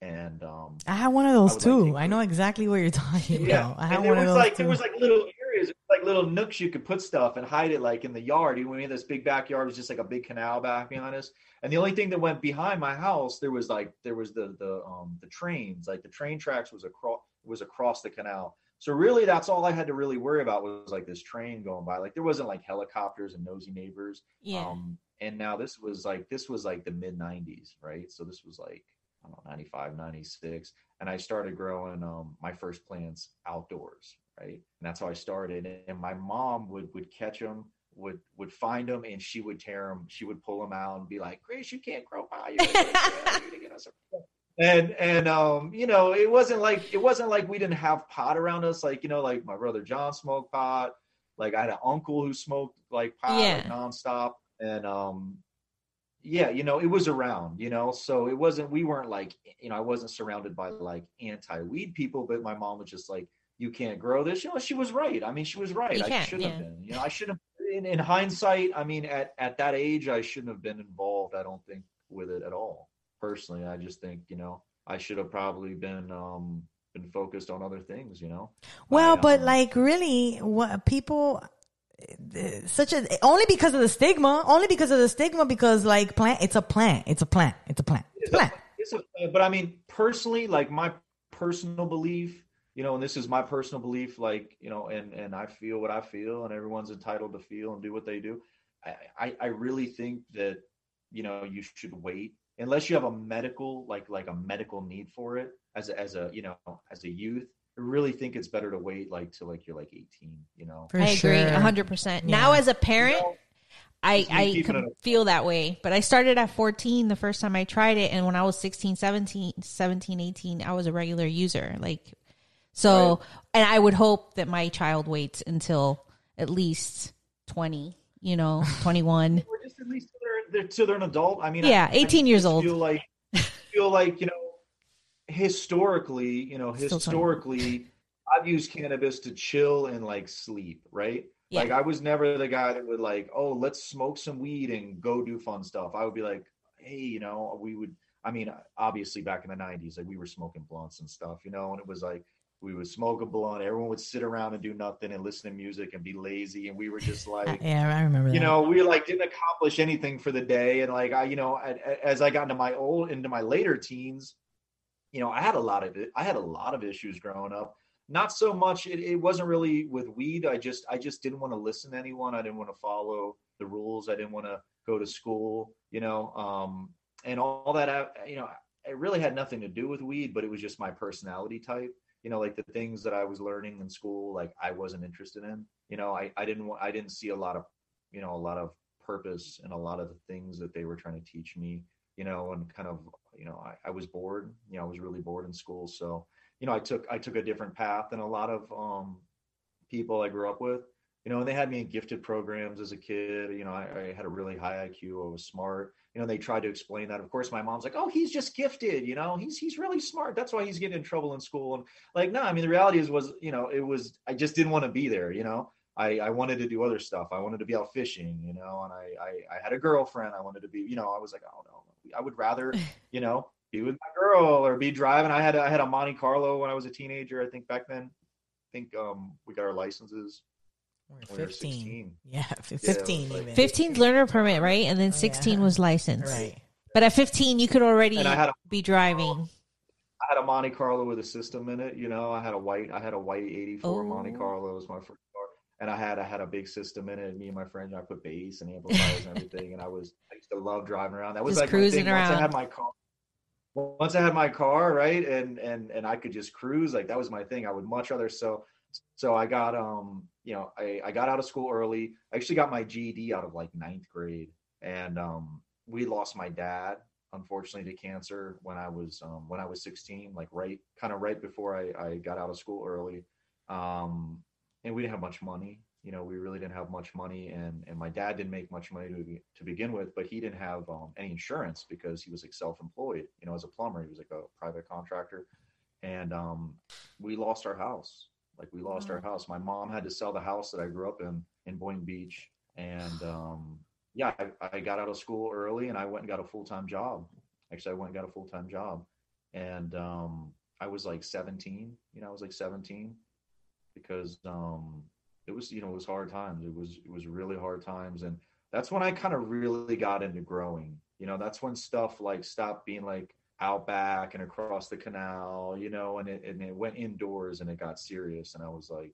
And, um, I had one of those I would like too. I know exactly what you're talking yeah, about. I had and there one of was those like too. there was like little areas, like little nooks you could put stuff and hide it, like in the yard. You when we had this big backyard, it was just like a big canal back behind us. And the only thing that went behind my house, there was like there was the the um the trains, like the train tracks was across was across the canal. So really, that's all I had to really worry about was like this train going by. Like there wasn't like helicopters and nosy neighbors. yeah, Um, and now this was like this was like the mid 90s, right? So this was like I don't know 95, 96, and I started growing um my first plants outdoors, right? And that's how I started. And my mom would would catch them, would would find them, and she would tear them. She would pull them out and be like, "Grace, you can't grow pie. You gotta get- you gotta get us a-" and and um you know it wasn't like it wasn't like we didn't have pot around us. Like you know like my brother john smoked pot. Like i had an uncle who smoked like pot like, Yeah. nonstop. And um yeah you know it was around you know? So it wasn't we weren't like you know i wasn't surrounded by like anti-weed people but my mom was just like you can't grow this. You know she was right. I mean she was right. You i should yeah. have been. You know i should have in, in hindsight i mean at at that age i shouldn't have been involved i don't think with it at all personally i just think you know i should have probably been um been focused on other things you know Well, I, but um, like really, what people uh, such a only because of the stigma, only because of the stigma, because like plant, it's a plant, it's a plant, it's a plant, it's a plant. It's a, but I mean, personally, like my personal belief, you know, and this is my personal belief, like you know, and and I feel what I feel, and everyone's entitled to feel and do what they do. I I, I really think that you know you should wait unless you have a medical like like a medical need for it as a, as a you know as a youth I really think it's better to wait like till like you're like 18 you know For I agree, sure. a hundred percent. Now, as a parent, You know, I I keeping com- it- feel that way. But I started at 14 the first time I tried it, and when I was 16, 17, 17 18, I was a regular user. Like, so, Right. and I would hope that my child waits until at least 20, you know, 21. Or just at least till they're, they're they're an adult. I mean, Yeah, I, I 18 years just old. Feel like feel like you know, historically, you know, Still 21. historically, I've used cannabis to chill and like sleep, right? Yeah. Like I was never the guy that would like, oh, let's smoke some weed and go do fun stuff. I would be like, hey, you know, we would. I mean, obviously back in the '90s, like we were smoking blunts and stuff, you know, and it was like we would smoke a blunt. Everyone would sit around and do nothing and listen to music and be lazy, and we were just like, yeah, I remember that. you know we like didn't accomplish anything for the day. And like i you know a- as i got into my old into my later teens you know i had a lot of i had a lot of issues growing up. Not so much it, it wasn't really with weed. I just i just didn't want to listen to anyone. I didn't want to follow the rules. I didn't want to go to school you know um and all that uh, you know it really had nothing to do with weed but it was just my personality type you know like the things that i was learning in school like i wasn't interested in you know i i didn't i didn't see a lot of you know a lot of purpose in a lot of the things that they were trying to teach me you know and kind of you know I, I was bored you know i was really bored in school. So you know i took i took a different path than a lot of um people i grew up with you know and they had me in gifted programs as a kid you know i, I had a really high iq i was smart you know they tried to explain that of course my mom's like oh he's just gifted you know he's he's really smart that's why he's getting in trouble in school and like no i mean the reality is was you know it was i just didn't want to be there you know I, I wanted to do other stuff. I wanted to be out fishing, you know, and I, I, I had a girlfriend. I wanted to be, you know, I was like, oh no, I would rather, you know, be with my girl or be driving. I had, I had a Monte Carlo when I was a teenager. I think back then, I think um, we got our licenses. We're when we were 15. 16. Yeah, f- Yeah, 15 was like- 15 learner permit, right? And then Oh, 16 yeah. was license. Right. But at 15, you could already I had a, be driving. I had a Monte Carlo with a system in it. You know, I had a white, I had a white '84 Monte Oh. Carlo. It was my first car, and I had, I had a big system in it. And me and my friends, I put bass and amplifiers and everything. And I was, I used to love driving around. That was Just like my cruising thing. Once I had my car, once I had my car, right, and and and I could just cruise. Like that was my thing. I would much rather so. So I got, um, you know, I, I got out of school early. I actually got my GED out of like ninth grade, and um, we lost my dad unfortunately to cancer when I was um, when I was 16, like right kind of right before I, I got out of school early. Um, and we didn't have much money. You know, we really didn't have much money, and and my dad didn't make much money to, be- to begin with, but he didn't have um, any insurance because he was like self-employed. You know, as a plumber, he was like a private contractor, and um, we lost our house. Like we lost our house. My mom had to sell the house that I grew up in in Boynton Beach, and um, yeah, I, I got out of school early and I went and got a full time job. Actually, I went and got a full time job, and um, I was like 17. You know, I was like 17 because um, it was you know it was hard times. It was it was really hard times, and that's when I kind of really got into growing. You know, that's when stuff like stopped being like out back and across the canal. You know, and it and it went indoors and it got serious, and I was like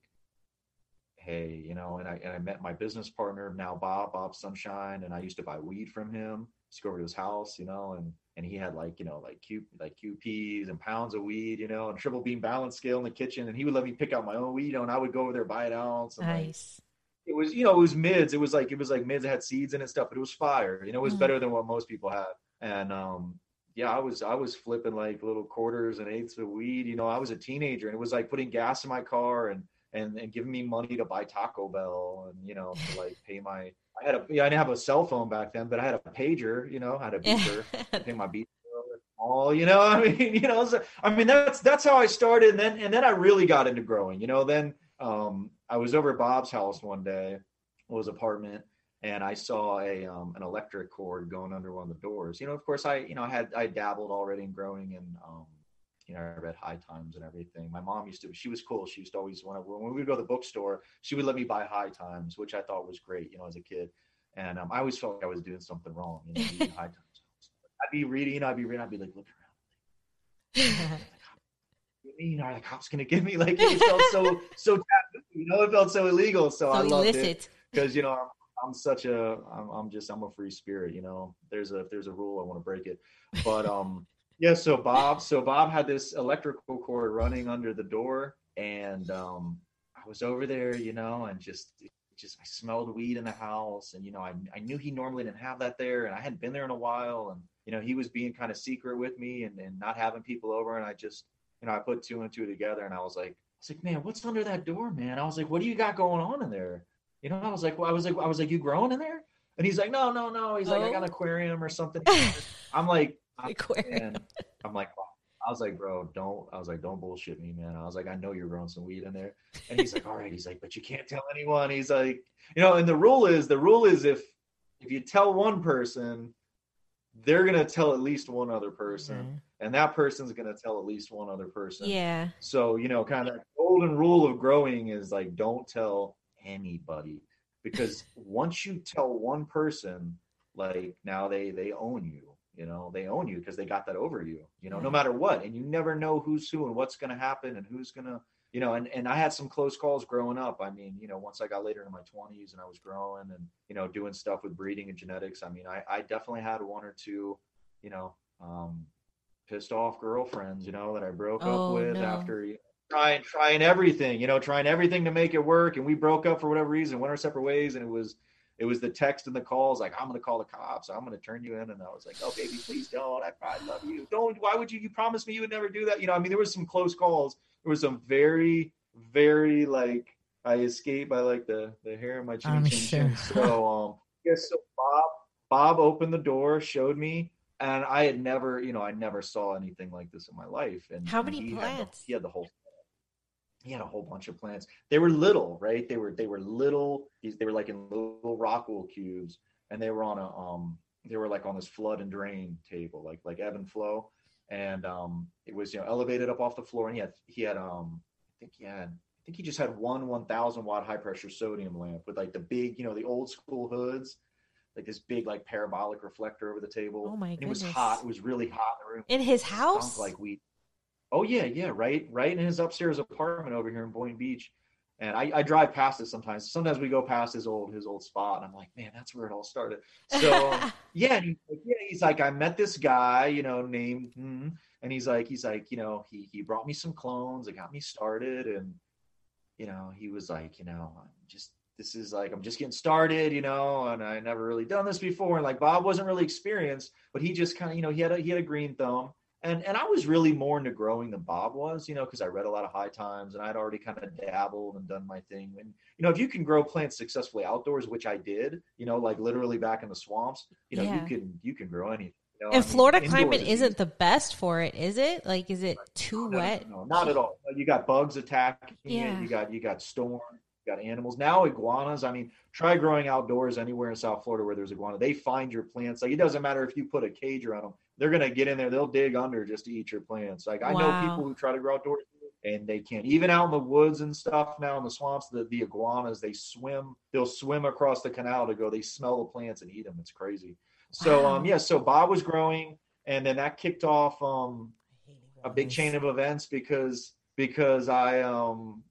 hey, you know, and I and I met my business partner now, Bob, Bob Sunshine, and I used to buy weed from him. Just go over to his house, you know, and and he had like you know like Q like QPs and pounds of weed, you know, and triple beam balance scale in the kitchen, and he would let me pick out my own weed, you know, and I would go over there buy an ounce. And like, Nice. it was you know it was mids. It was like it was like mids that had seeds in it and stuff, but it was fire. You know, it was Mhm. better than what most people had. And um yeah, I was I was flipping like little quarters and eighths of weed. You know, I was a teenager, and it was like putting gas in my car and and and giving me money to buy Taco Bell and you know to like pay my. I had a yeah, I didn't have a cell phone back then, but I had a pager. You know, I had a beeper. I pay my beat all you know i mean you know so, i mean that's that's how i started and then and then i really got into growing you know then um i was over at bob's house one day was apartment and i saw a um an electric cord going under one of the doors you know of course i you know i had i dabbled already in growing and um you know, I read High Times and everything. My mom used to, she was cool. She used to always, when, I, when we would go to the bookstore, she would let me buy High Times, which I thought was great, you know, as a kid. And um, I always felt like I was doing something wrong, you know, High Times. I'd be reading, I'd be reading, I'd be like looking around. mean are the cops gonna get me like it felt so so taboo, you know it felt so illegal so, So i loved illicit. it because you know I'm, such a I'm, I'm just i'm a free spirit you know? There's a if there's a rule i want to break it. But um yeah so bob so bob had this electrical cord running under the door and um i was over there you know and just just i smelled weed in the house and you know i, I knew he normally didn't have that there and i hadn't been there in a while and you know he was being kind of secret with me and, and not having people over and i just you know i put two and two together and i was like i was like man what's under that door man? I was like what do you got going on in there you know i was like well, i was like i was like you growing in there and he's like no no no he's like i got an Oh. aquarium or something i'm like I'm, Aquarium. I'm like wow. I was like, bro, don't. I was like, don't bullshit me, man. I was like, I know you're growing some weed in there. And he's like, all right. He's like, but you can't tell anyone. He's like, you know, and the rule is, the rule is if if you tell one person, they're gonna tell at least one other person, Mhm. and that person's gonna tell at least one other person. Yeah. So you know, kind of that golden rule of growing is like, don't tell anybody because once you tell one person, like now they they own you. You know, they own you because they got that over you. You know, no matter what, and you never know who's who and what's gonna happen and who's gonna. You know, and, and I had some close calls growing up. I mean, you know, once I got later in my 20s and I was growing and, you know, doing stuff with breeding and genetics, I mean, I, I definitely had one or two, you know, um, pissed off girlfriends, you know, that I broke Oh, up with no. after you know, trying trying everything, you know, trying everything to make it work. And we broke up for whatever reason, went our separate ways, and it was it was the text and the calls like I'm gonna call the cops, I'm gonna turn you in, and I was like, oh baby, please don't. I, I love you. Don't. Why would you? You promised me you would never do that. You know, I mean, there was some close calls. There was some very very like I escaped by like the the hair in my chin. I'm chin, chin. sure. So um, yes So Bob Bob opened the door, showed me, and I had never, you know, I never saw anything like this in my life. And How many he Had the, plants? he had the whole. He had a whole bunch of plants. They were little, right? They were they were little. They were like in little rockwool cubes, and they were on a um. They were like on this flood and drain table, like like ebb and flow, and um, it was you know elevated up off the floor, and he had he had um, I think he had I think he just had one 1000 watt high pressure sodium lamp with like the big, you know, the old school hoods, like this big like parabolic reflector over the table. Oh my and It was hot. It was really hot in the room. In his house? like weed. Oh yeah, yeah, right, right in his upstairs apartment over here in Boynton Beach. And I, I drive past it sometimes. Sometimes we go past his old his old spot, and I'm like, man, that's where it all started. So yeah, and he's like, yeah, he's like, I met this guy, you know, named, hmm, and he's like, he's like, you know, he he brought me some clones, it got me started, and you know, he was like, you know, I'm just this is like I'm just getting started, you know, and I never really done this before, and like Bob wasn't really experienced, but he just kind of, you know, he had a he had a green thumb, and and I was really more into growing than Bob was, you know, because I read a lot of high times and I'd already kind of dabbled and done my thing. And you know, if you can grow plants successfully outdoors, which I did, you know, like literally back in the swamps, you know, Yeah. you can you can grow anything. You know? and I mean, Florida climate is isn't the best for it, is it? Like, is it too No, no, wet? No, not at all. Uh, you got bugs attacking Yeah. it. You got you got storm. You got animals. Now iguanas. I mean, try growing outdoors anywhere in South Florida where there's iguana. They find your plants. Like it doesn't matter if you put a cage around them. They're gonna get in there. They'll dig under just to eat your plants. Like I know people who try to grow outdoors and they can't. Even out in the woods and stuff now in the swamps, the, the iguanas they swim. They'll swim across the canal to go. They smell the plants and eat them. It's crazy. So Wow. um yeah. So Bob was growing, and then that kicked off um a big chain of events because because I um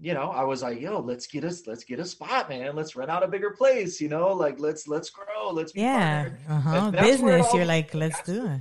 you know I was like yo let's get us let's get a spot man let's rent out a bigger place you know like let's let's grow let's be Yeah. Uh huh. And that's where it Business. all- You're like, let's do it.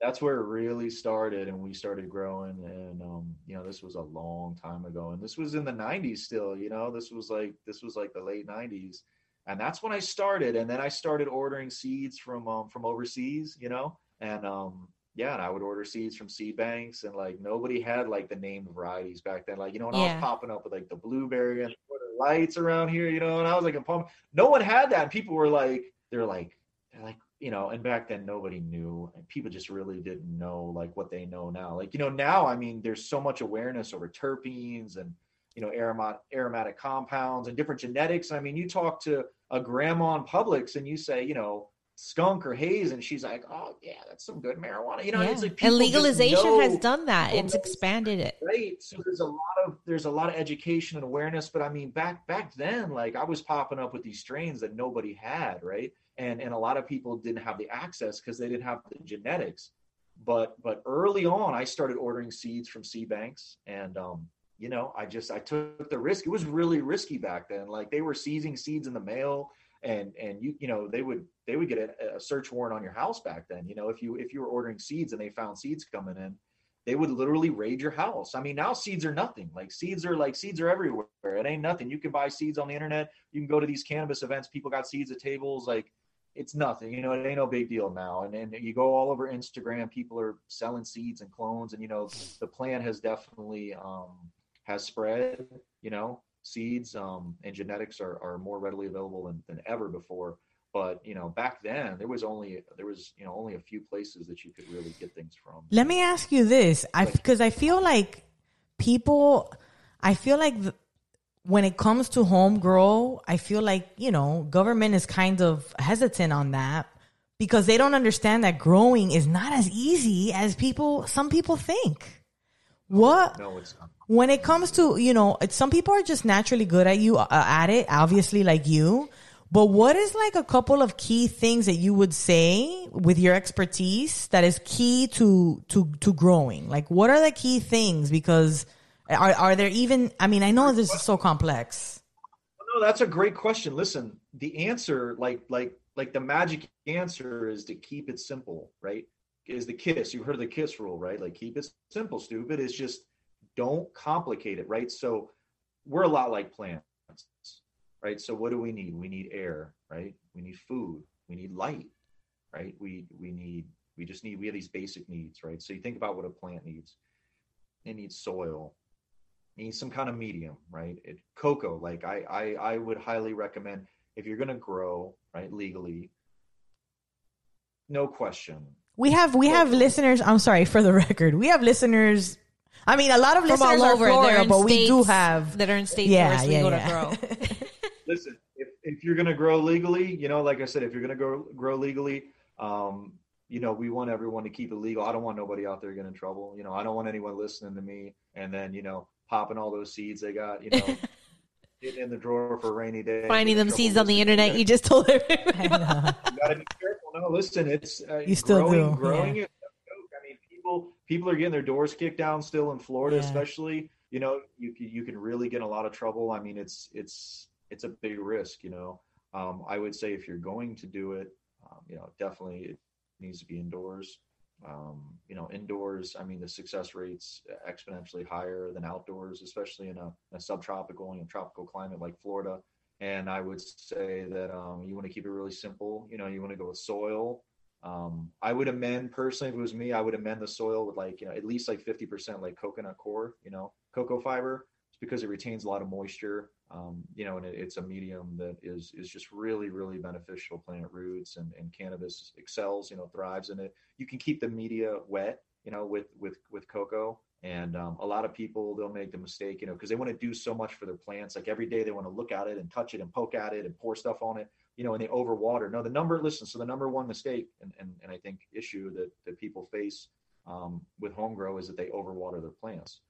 that's where it really started and we started growing and um you know this was a long time ago and this was in the 90s still you know this was like this was like the late 90s and that's when I started and then I started ordering seeds from um from overseas you know and um yeah and I would order seeds from seed banks and like nobody had like the named varieties back then. Like you know when I was popping up with like the blueberry and the lights around here you know and I was like a pump no one had that and people were like they're like they're like you know and back then nobody knew and people just really didn't know like what they know now. Like you know now i mean there's so much awareness over terpenes and you know aromatic aromatic compounds and different genetics. I mean you talk to a grandma in publix and you say you know skunk or haze and she's like oh yeah that's some good marijuana you know yeah. it's like and legalization has done that. It's expanded it. right so there's a lot of there's a lot of education and awareness but i mean back back then like i was popping up with these strains that nobody had right and and a lot of people didn't have the access because they didn't have the genetics but but early on, I started ordering seeds from seed banks, and um, you know, I just I took the risk. It was really risky back then. Like they were seizing seeds in the mail, and and you you know they would they would get a, a search warrant on your house back then. You know, if you if you were ordering seeds and they found seeds coming in, they would literally raid your house. I mean, now seeds are nothing. Like seeds are like seeds are everywhere. It ain't nothing. You can buy seeds on the internet. You can go to these cannabis events. People got seeds at tables. Like it's nothing. You know, it ain't no big deal now. And then you go all over Instagram. People are selling seeds and clones. And you know, the plant has definitely um, has spread. You know, seeds um, and genetics are, are more readily available than, than ever before. But you know back then there was only there was you know only a few places that you could really get things from. Let me ask you this. I because i feel like people i feel like the, when it comes to home grow i feel like you know government is kind of hesitant on that because they don't understand that growing is not as easy as people some people think. What no it's not when it comes to you know some people are just naturally good at you uh, at it obviously like you but what is like a couple of key things that you would say with your expertise that is key to to to growing? Like what are the key things because are are there even I mean I know this is so complex. No, that's a great question. Listen, the answer like like like the magic answer is to keep it simple, right? Is the kiss. You've heard the kiss rule, right? Like keep it simple, stupid. It's just don't complicate it, right? So we're a lot like plants right? So what do we need? We need air, right? We need food. We need light, right? We we need we just need we have these basic needs, right? So you think about what a plant needs. It needs soil. It needs some kind of medium, right? It coco, like I I I would highly recommend if you're gonna grow, right, legally, no question. We have we have listeners. I'm sorry for the record. We have listeners. I mean, a lot of From listeners all over, Florida, they're in but we do have. that are in states Yeah, where it's yeah, legal yeah. to grow. listen if, if you're going to grow legally you know like i said if you're going to grow grow legally um you know we want everyone to keep it legal i don't want nobody out there getting in trouble you know i don't want anyone listening to me and then you know popping all those seeds they got you know getting in the drawer for a rainy day Finding them seeds on the listening. internet. You just told everybody. I know. you gotta be careful. No, listen, it's uh, You still growing, do, growing yeah. it. People are getting their doors kicked down still in Florida, Yeah. especially. You know, you can- you can really get in a lot of trouble. I mean, it's it's it's a big risk. You know, um, I would say if you're going to do it, um, you know, definitely it needs to be indoors. Um, you know, indoors. I mean, the success rates exponentially higher than outdoors, especially in a, a subtropical and tropical climate like Florida. And I would say that um, you want to keep it really simple. You know, you want to go with soil. Um, I would amend personally, if it was me, I would amend the soil with like, you know, at least like 50% like coconut coir, you know, coco fiber, it's because it retains a lot of moisture. Um, you know, and it, it's a medium that is is just really, really beneficial plant roots and, and cannabis excels, you know, thrives in it. You can keep the media wet, you know, with with with coco. And um, a lot of people they'll make the mistake, you know, because they want to do so much for their plants. Like every day they want to look at it and touch it and poke at it and pour stuff on it, you know, and they overwater. No, the number, listen, so the number one mistake and and, and I think issue that that people face um, with home grow is that they overwater their plants.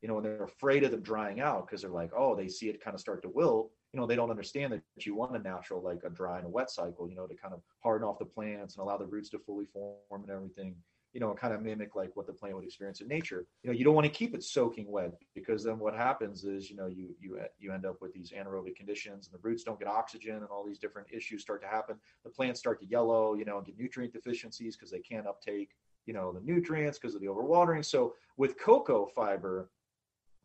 You know, and they're afraid of them drying out because they're like, oh, they see it kind of start to wilt. You know, they don't understand that you want a natural, like a dry and a wet cycle. You know, to kind of harden off the plants and allow the roots to fully form and everything you know, kind of mimic like what the plant would experience in nature. You know, you don't want to keep it soaking wet because then what happens is, you know, you you you end up with these anaerobic conditions and the roots don't get oxygen and all these different issues start to happen. The plants start to yellow, you know, and get nutrient deficiencies because they can't uptake, you know, the nutrients because of the overwatering. So with coco fiber,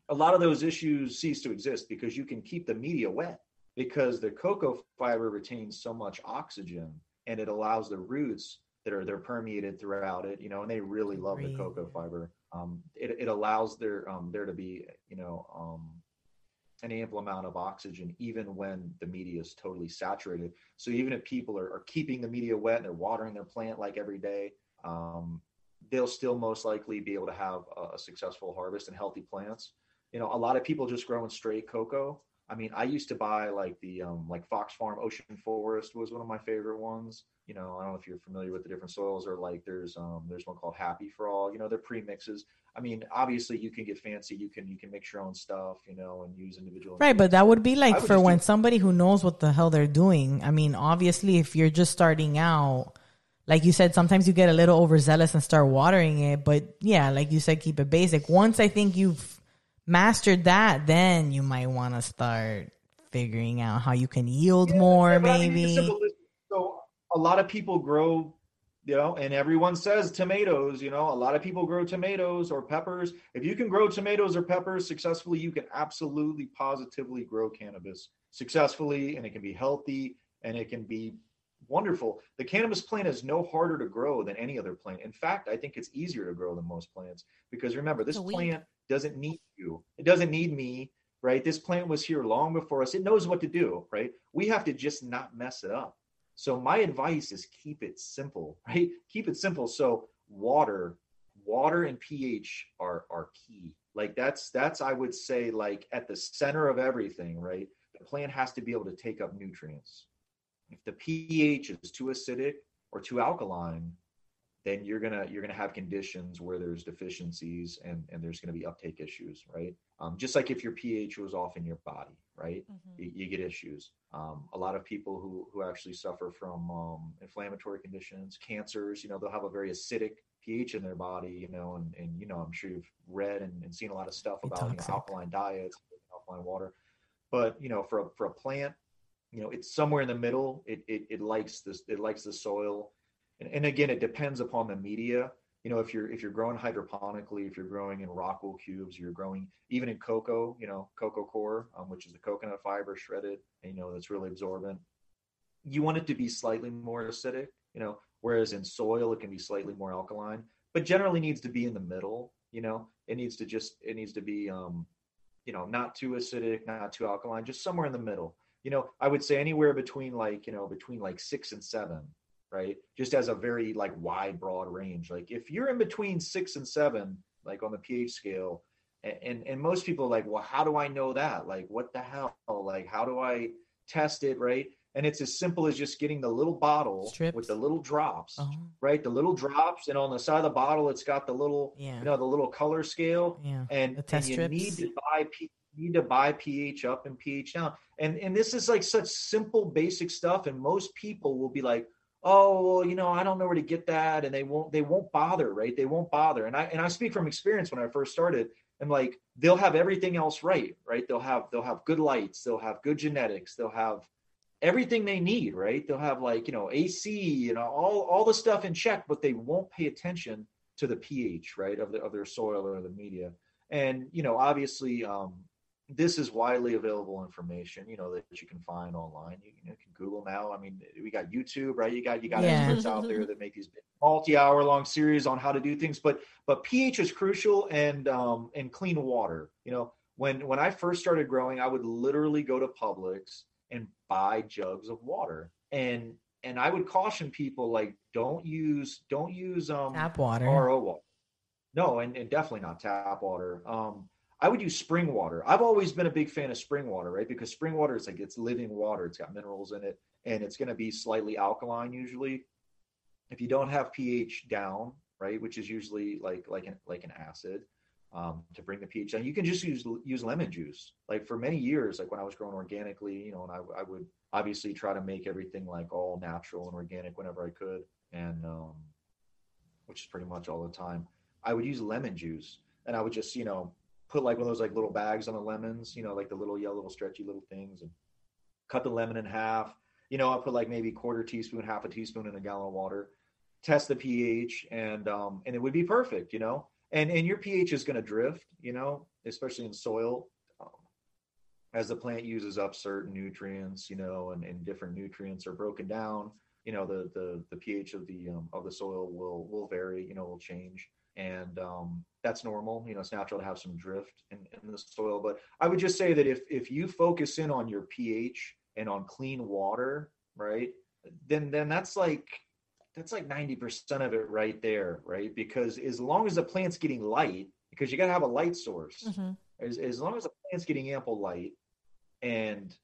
a lot of those issues cease to exist because you can keep the media wet because the coco fiber retains so much oxygen and it allows the roots that are they're permeated throughout it, you know, and they really love the coco fiber. Um, it, it allows there um, there to be, you know, um, an ample amount of oxygen even when the media is totally saturated. So even if people are, are keeping the media wet and they're watering their plant like every day, um, they'll still most likely be able to have a, a successful harvest and healthy plants. You know, a lot of people just growing straight coco. I mean, I used to buy like the um, like Fox Farm Ocean Forest was one of my favorite ones. You know, I don't know if you're familiar with the different soils or like there's um there's one called Happy Frog. You know, they're pre-mixes. I mean, obviously you can get fancy. You can you can mix your own stuff. You know, and use individual. Right, but that would be like would for when do- somebody who knows what the hell they're doing. I mean, obviously, if you're just starting out, like you said, sometimes you get a little overzealous and start watering it. But yeah, like you said, keep it basic. Once I think you've mastered that, then you might want to start figuring out how you can yield yeah, more, yeah, maybe. I mean, so a lot of people grow, you know, and everyone says tomatoes, you know, a lot of people grow tomatoes or peppers. If you can grow tomatoes or peppers successfully, you can absolutely positively grow cannabis successfully and it can be healthy and it can be wonderful. The cannabis plant is no harder to grow than any other plant. In fact, I think it's easier to grow than most plants because remember, this plant doesn't need you. It doesn't need me, right? This plant was here long before us. It knows what to do, right? We have to just not mess it up. So my advice is keep it simple, right? Keep it simple. So water, water and pH are are key. Like that's that's I would say like at the center of everything, right? The plant has to be able to take up nutrients if the pH is too acidic or too alkaline, then you're gonna you're gonna have conditions where there's deficiencies and and there's gonna be uptake issues, right? Um, just like if your pH was off in your body, right? Mm-hmm. You, you, get issues. Um, a lot of people who who actually suffer from um, inflammatory conditions, cancers, you know, they'll have a very acidic pH in their body, you know, and and you know, I'm sure you've read and, and seen a lot of stuff about you know, alkaline diets, alkaline water. But you know, for a, for a plant you know it's somewhere in the middle it it, it likes this it likes the soil and, and again it depends upon the media. You know if you're if you're growing hydroponically if you're growing in rockwool cubes you're growing even in coco you know coco coir um, which is the coconut fiber shredded and you know that's really absorbent. You want it to be slightly more acidic you know whereas in soil it can be slightly more alkaline but generally needs to be in the middle you know? It needs to just it needs to be um you know not too acidic not too alkaline just somewhere in the middle. You know, I would say anywhere between like, you know, between like six and seven, right? Just as a very like wide, broad range. Like if you're in between six and seven, like on the pH scale, and, and, and most people are like, well, how do I know that? Like, what the hell? Like, how do I test it, right? And it's as simple as just getting the little bottle Strips. with the little drops, uh-huh. right? The little drops, and on the side of the bottle, it's got the little, yeah. you know, the little color scale. Yeah. And, and you need to buy P- need to buy pH up and pH down. And and this is like such simple basic stuff and most people will be like, "Oh, well, you know, I don't know where to get that." And they won't they won't bother, right? They won't bother. And I and I speak from experience when I first started. And like they'll have everything else right, right? They'll have they'll have good lights, they'll have good genetics, they'll have everything they need, right? They'll have like, you know, AC, you know, all all the stuff in check, but they won't pay attention to the pH, right, of the of their soil or the media. And you know, obviously, um, this is widely available information, you know, that you can find online. You, you, know, can Google now. I mean, we got YouTube, right? You got you got yeah. experts out there that make these multi-hour long series on how to do things. But but pH is crucial, and um, and clean water. You know, when when I first started growing, I would literally go to Publix and buy jugs of water, and and I would caution people like, don't use don't use um tap water, RO water. No, and, and definitely not tap water. Um, I would use spring water. I've always been a big fan of spring water, right? Because spring water is like it's living water. It's got minerals in it, and it's going to be slightly alkaline usually. If you don't have pH down, right, which is usually like like an like an acid, um, to bring the pH down, you can just use use lemon juice. Like for many years, like when I was growing organically, you know, and I, I would obviously try to make everything like all natural and organic whenever I could, and um, which is pretty much all the time. I would use lemon juice, and I would just you know put like one of those like little bags on the lemons, you know, like the little yellow, little stretchy little things, and cut the lemon in half. You know, I'll put like maybe quarter teaspoon, half a teaspoon in a gallon of water. Test the pH, and um, and it would be perfect. You know, and and your pH is going to drift. You know, especially in soil. Um, as the plant uses up certain nutrients, you know, and, and different nutrients are broken down, you know, the the the pH of the um, of the soil will will vary, you know, will change and um, that's normal. You know, it's natural to have some drift in, in the soil. But I would just say that if if you focus in on your pH and on clean water, right, then then that's like that's like 90% of it right there, right? Because as long as the plant's getting light, because you got to have a light source, mm-hmm. as, as long as the plant's getting ample light and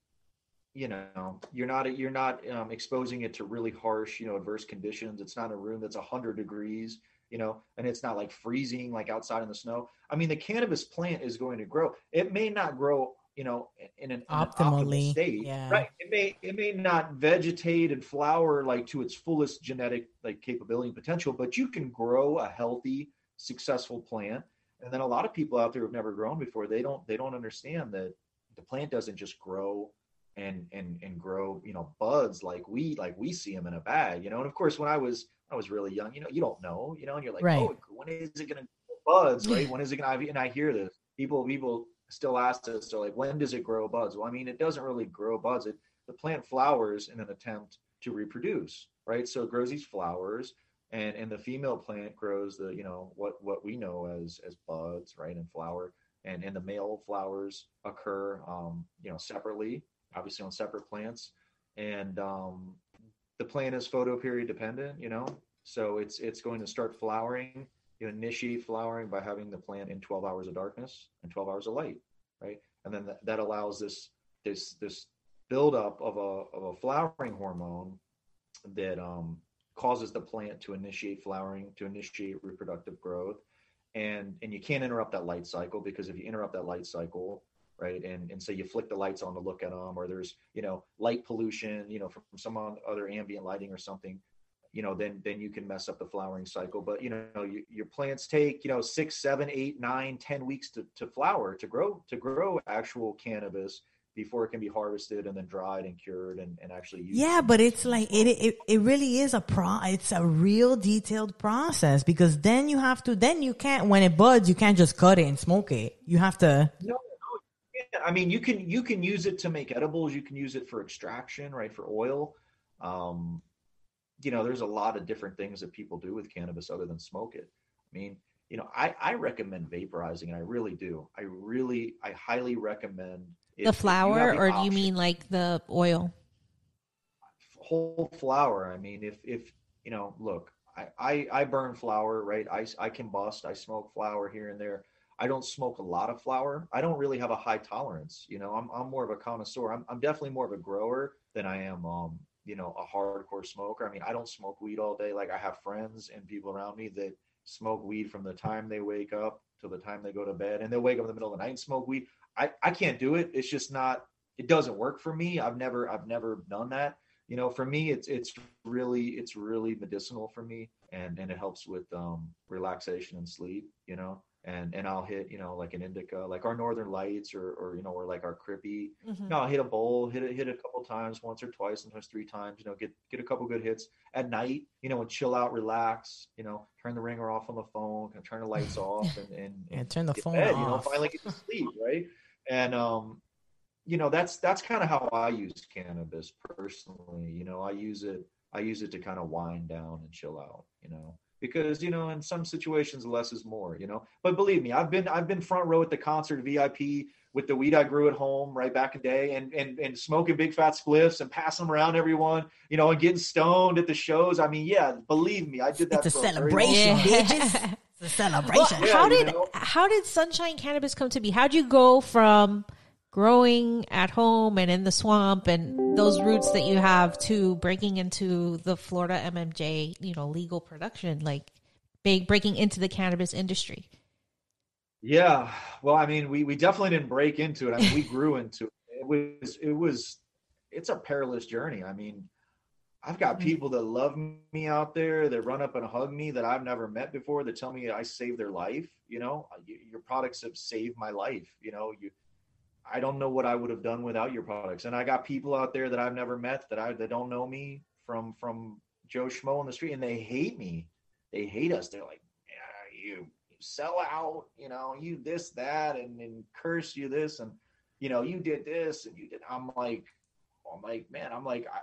you know you're not you're not um, exposing it to really harsh you know adverse conditions it's not a room that's 100 degrees you know, and it's not like freezing like outside in the snow. I mean, the cannabis plant is going to grow. It may not grow, you know, in an, Optimally, optimal state, yeah. right? It may it may not vegetate and flower like to its fullest genetic like capability and potential, but you can grow a healthy, successful plant. And then a lot of people out there who've never grown before, they don't they don't understand that the plant doesn't just grow and and and grow you know buds like we like we see them in a bag you know and of course when i was i was really young you know you don't know you know and you're like Right. oh when is it gonna grow buds? Right? When is it gonna and i hear this. People people still ask us they're like when does it grow buds? Well i mean it doesn't really grow buds. It the plant flowers in an attempt to reproduce right? So it grows these flowers and and the female plant grows the you know what what we know as as buds right and flower and and the male flowers occur um you know separately obviously on separate plants. And um the plant is photoperiod dependent you know? So it's it's going to start flowering you know, initiate flowering by having the plant in 12 hours of darkness and 12 hours of light right? And then that, that allows this this this buildup of a of a flowering hormone that um causes the plant to initiate flowering to initiate reproductive growth. And and you can't interrupt that light cycle because if you interrupt that light cycle right? And and so you flick the lights on to look at them or there's you know light pollution you know from, from some other ambient lighting or something you know then then you can mess up the flowering cycle. But you know you, your plants take you know six seven eight nine ten weeks to, to flower to grow to grow actual cannabis before it can be harvested and then dried and cured and, and actually used. Yeah, but it's like it, it it really is a pro it's a real detailed process because then you have to then you can't when it buds you can't just cut it and smoke it. You have to No, I mean, you can you can use it to make edibles. You can use it for extraction, right? For oil. Um, you know, there's a lot of different things that people do with cannabis other than smoke it. I mean, you know, I I recommend vaporizing, and I really do. I really, I highly recommend if- the flower, the or do you mean like the oil? whole flower. I mean, if if you know, look, I I, I burn flower, right? I I combust. I smoke flower here and there. I don't smoke a lot of flower. I don't really have a high tolerance. You know, I'm I'm more of a connoisseur. I'm I'm definitely more of a grower than I am um you know a hardcore smoker. I mean, I don't smoke weed all day. Like I have friends and people around me that smoke weed from the time they wake up till the time they go to bed, and they'll wake up in the middle of the night and smoke weed. I I can't do it. It's just not. It doesn't work for me. I've never I've never done that you know for me it's it's really it's really medicinal for me and and it helps with um relaxation and sleep you know and and i'll hit you know like an indica like our northern lights or or you know or like our crippy Mm-hmm. no i'll hit a bowl hit it hit it a couple times once or twice sometimes three times you know get get a couple good hits. At night you know and chill out relax you know turn the ringer off on the phone kind of turn the lights off and and, yeah, turn the phone bed, you know finally get to sleep right? And um you know that's that's kind of how i use cannabis personally you know i use it i use it to kind of wind down and chill out you know because you know in some situations less is more you know but believe me i've been i've been front row at the concert vip with the weed i grew at home right back in the day and and and smoking big fat spliffs and passing them around everyone you know and getting stoned at the shows i mean yeah believe me i did that It's a for very celebration, time. bitches. It's a celebration. Well, Yeah, how you did know? how did Sunshine Cannabis come to be? How'd you go from growing at home and in the swamp and those roots that you have to breaking into the Florida MMJ, you know, legal production, like big breaking into the cannabis industry? Yeah, well, I mean, we we definitely didn't break into it. I mean, we grew into it. It was it was it's a perilous journey. I mean, I've got mm. people that love me out there that run up and hug me that I've never met before that tell me I saved their life. You know, your products have saved my life. You know, you I don't know what I would have done without your products. And I got people out there that I've never met that I that don't know me from from Joe Schmo on the street, and they hate me. They hate us. They're like, yeah, you you sell out. You know, you this that, and and curse you this, and you know, you did this, and you did. I'm like, I'm like, man, I'm like, I,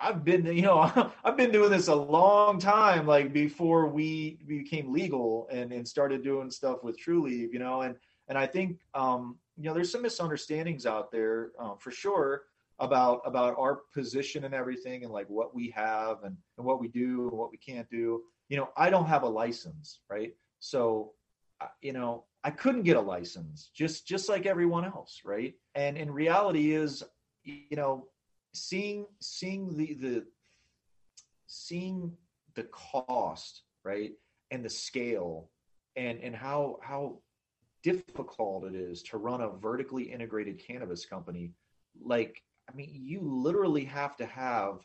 I've been, you know, I've been doing this a long time, like before we became legal and and started doing stuff with Trulieve, you know, and and I think, um, you know, there's some misunderstandings out there um, for sure about about our position and everything, and like what we have and and what we do and what we can't do. You know, I don't have a license, right? So, you know, I couldn't get a license, just just like everyone else, right? And in reality is, you know, seeing seeing the the seeing the cost right and the scale and and how how difficult it is to run a vertically integrated cannabis company. Like, I mean, you literally have to have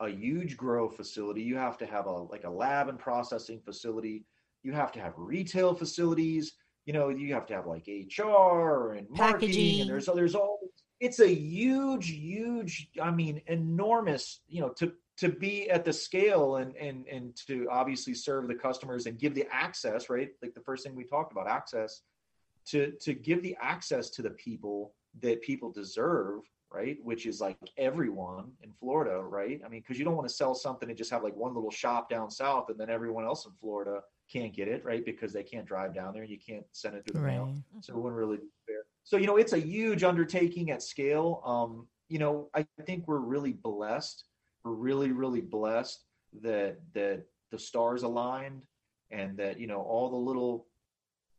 a huge grow facility. You have to have a like a lab and processing facility. You have to have retail facilities. You know, you have to have like HR and marketing, Packaging. and there's there's all. It's a huge, huge. I mean, enormous. You know, to to be at the scale and and and to obviously serve the customers and give the access, right? Like the first thing we talked about, access to to give the access to the people that people deserve right? Which is like everyone in florida right? I mean because you don't want to sell something and just have like one little shop down south and then everyone else in florida can't get it right? Because they can't drive down there and you can't send it through the mail. So it wouldn't really be fair. So you know it's a huge undertaking at scale. Um you know i think we're really blessed we're really really blessed that that the stars aligned and that you know all the little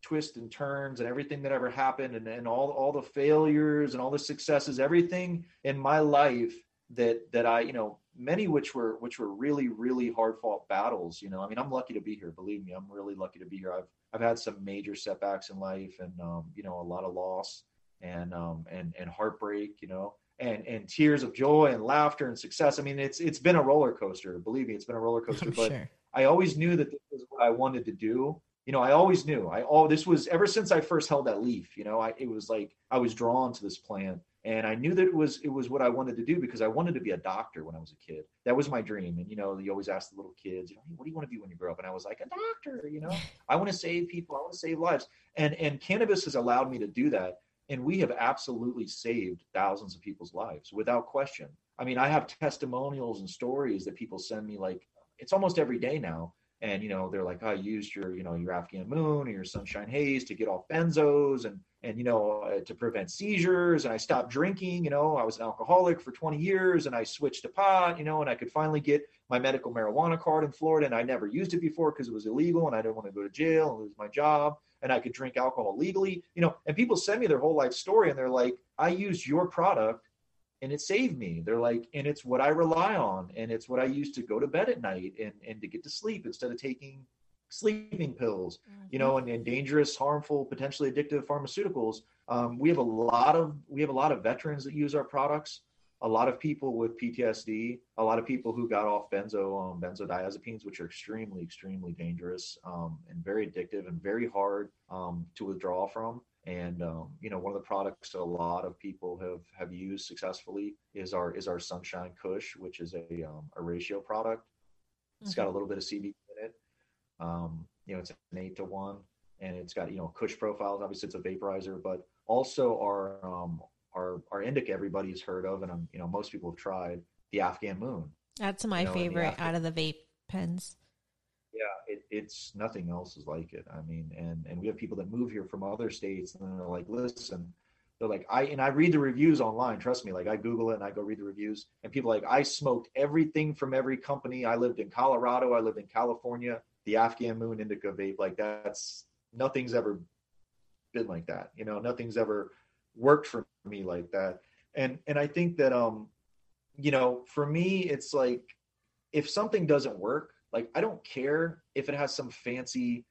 twists and turns and everything that ever happened and, and all all the failures and all the successes everything in my life that that i you know many which were which were really really hard fought battles you know i mean i'm lucky to be here believe me i'm really lucky to be here i've i've had some major setbacks in life and um you know a lot of loss and um and and heartbreak you know and and tears of joy and laughter and success i mean it's it's been a roller coaster believe me it's been a roller coaster I'm but sure. I always knew that this was what I wanted to do. You know, I always knew. I all this was ever since I first held that leaf. You know, I it was like I was drawn to this plant, and I knew that it was it was what I wanted to do because I wanted to be a doctor when I was a kid. That was my dream. And you know, you always ask the little kids, you know, hey, what do you want to be when you grow up? And I was like, a doctor. You know, I want to save people. I want to save lives. And and cannabis has allowed me to do that. And we have absolutely saved thousands of people's lives without question. I mean, I have testimonials and stories that people send me like it's almost every day now and you know they're like i used your you know your afghan moon or your sunshine haze to get off benzos and and you know uh, to prevent seizures. And i stopped drinking you know i was an alcoholic for 20 years and i switched to pot you know and i could finally get my medical marijuana card in florida and i never used it before because it was illegal and i didn't want to go to jail and lose my job and i could drink alcohol legally. You know and people send me their whole life story and they're like i used your product and it saved me. They're like, and it's what I rely on, and it's what I use to go to bed at night and and to get to sleep instead of taking sleeping pills, you know, and, and dangerous, harmful, potentially addictive pharmaceuticals. Um, we have a lot of we have a lot of veterans that use our products. A lot of people with PTSD, a lot of people who got off benzo um, benzodiazepines, which are extremely, extremely dangerous um, and very addictive and very hard um, to withdraw from and um, you know one of the products a lot of people have have used successfully is our is our sunshine kush which is a um, a ratio product. It's got a little bit of cbd in it. Um, you know it's an eight to one and it's got you know kush profiles. Obviously it's a vaporizer but also our um our our indica everybody's heard of and um, you know most people have tried the afghan moon. That's my You know, favorite out of the vape pens. It, it's nothing else is like it. I mean and and we have people that move here from other states and they're like listen they're like i and i read the reviews online trust me like i google it and i go read the reviews and people like i smoked everything from every company. I lived in colorado i lived in california the afghan moon indica vape like that's nothing's ever been like that you know nothing's ever worked for me like that. And and i think that um you know for me it's like if something doesn't work like i don't care if it has some fancy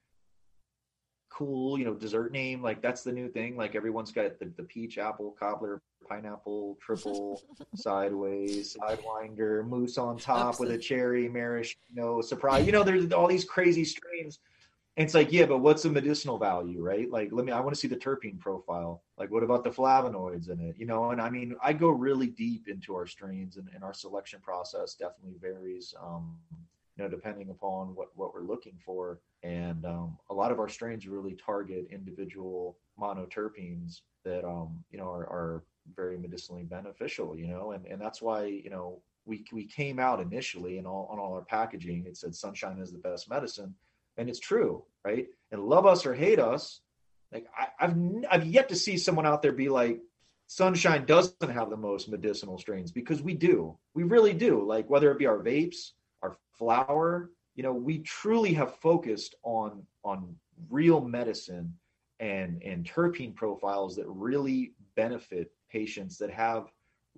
cool you know dessert name like that's the new thing. Like everyone's got the, the peach apple cobbler pineapple triple sideways sidewinder moose on top with a cherry maraschino surprise. You know there's all these crazy strains. And it's like yeah but what's the medicinal value right? Like let me i want to see the terpene profile. Like what about the flavonoids in it? You know and i mean i go really deep into our strains and, and our selection process definitely varies um you know depending upon what what we're looking for. And um, a lot of our strains really target individual monoterpenes that um you know are, are very medicinally beneficial you know? And and that's why you know we we came out initially and all on all our packaging it said sunshine is the best medicine. And it's true right? And love us or hate us like I, i've I've yet to see someone out there be like sunshine doesn't have the most medicinal strains because we do. We really do. Like whether it be our vapes flower you know we truly have focused on on real medicine and and terpene profiles that really benefit patients that have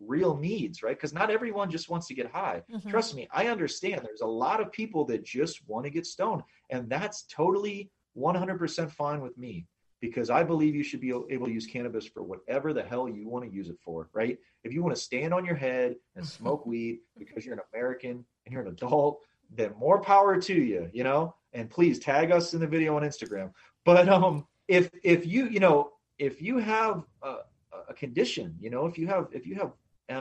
real needs right because not everyone just wants to get high Mhm. trust me i understand there's a lot of people that just want to get stoned and that's totally 100% fine with me because I believe you should be able to use cannabis for whatever the hell you want to use it for, right? If you want to stand on your head and smoke weed because you're an American and you're an adult, then more power to you, you know? And please tag us in the video on Instagram. But um if if you, you know, if you have a, a condition, you know, if you have if you have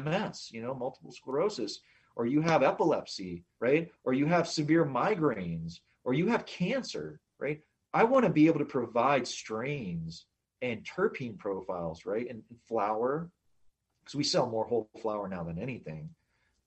MS, you know, multiple sclerosis, or you have epilepsy, right? Or you have severe migraines, or you have cancer, right? I want to be able to provide strains and terpene profiles, right? And, and flower, because we sell more whole flower now than anything.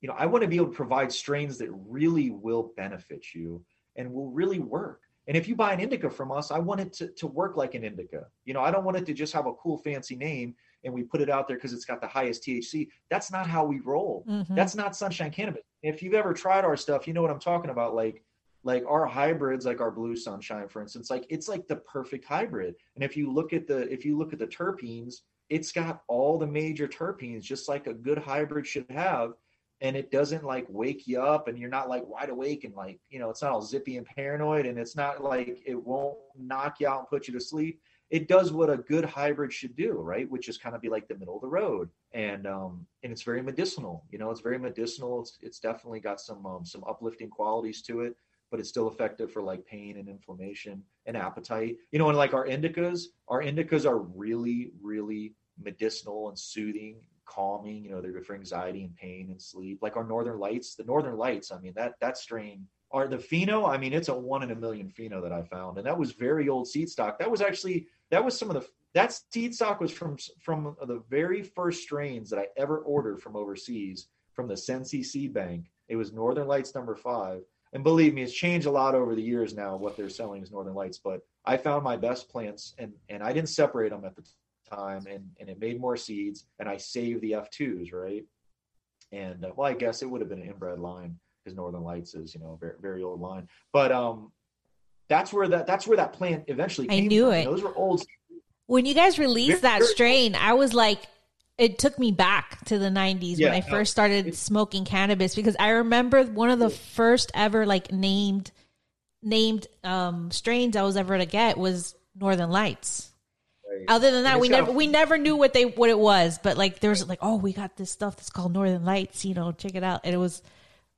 You know, I want to be able to provide strains that really will benefit you and will really work. And if you buy an indica from us, I want it to, to work like an indica. You know, I don't want it to just have a cool, fancy name and we put it out there because it's got the highest THC. That's not how we roll. Mm-hmm. That's not sunshine cannabis. If you've ever tried our stuff, you know what I'm talking about. Like like our hybrids like our blue sunshine for instance like it's like the perfect hybrid and if you look at the if you look at the terpenes it's got all the major terpenes just like a good hybrid should have and it doesn't like wake you up and you're not like wide awake and like you know it's not all zippy and paranoid and it's not like it won't knock you out and put you to sleep. It does what a good hybrid should do right? Which is kind of be like the middle of the road. And um and it's very medicinal you know it's very medicinal. It's it's definitely got some um, some uplifting qualities to it but it's still effective for like pain and inflammation and appetite. You know, and like our indicas, our indicas are really, really medicinal and soothing, calming. You know, they're good for anxiety and pain and sleep. Like our Northern Lights, the Northern Lights. I mean, that that strain are the pheno. I mean, it's a one in a million pheno that I found, and that was very old seed stock. That was actually that was some of the that seed stock was from from the very first strains that I ever ordered from overseas from the Sensi Seed Bank. It was Northern Lights number five and believe me, it's changed a lot over the years now what they're selling is Northern Lights. But I found my best plants, and and I didn't separate them at the time, and and it made more seeds, and I saved the F2s, right? And uh, well, I guess it would have been an inbred line because Northern Lights is you know a very very old line, but um, that's where that that's where that plant eventually. I knew from. it. Those were old. When you guys released that strain, I was like, it took me back to the 90s yeah, when I first started smoking cannabis because I remember one of the first ever like named named um strains I was ever to get was Northern Lights. Other than that, we never we never knew what they what it was, but like there was like, oh, we got this stuff that's called Northern Lights, you know, check it out. And it was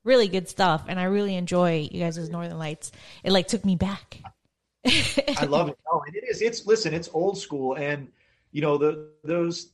really good stuff and I really enjoy you guys' Northern Lights. It like took me back. I love it. Oh, and it is. It's listen, it's old school and you know the those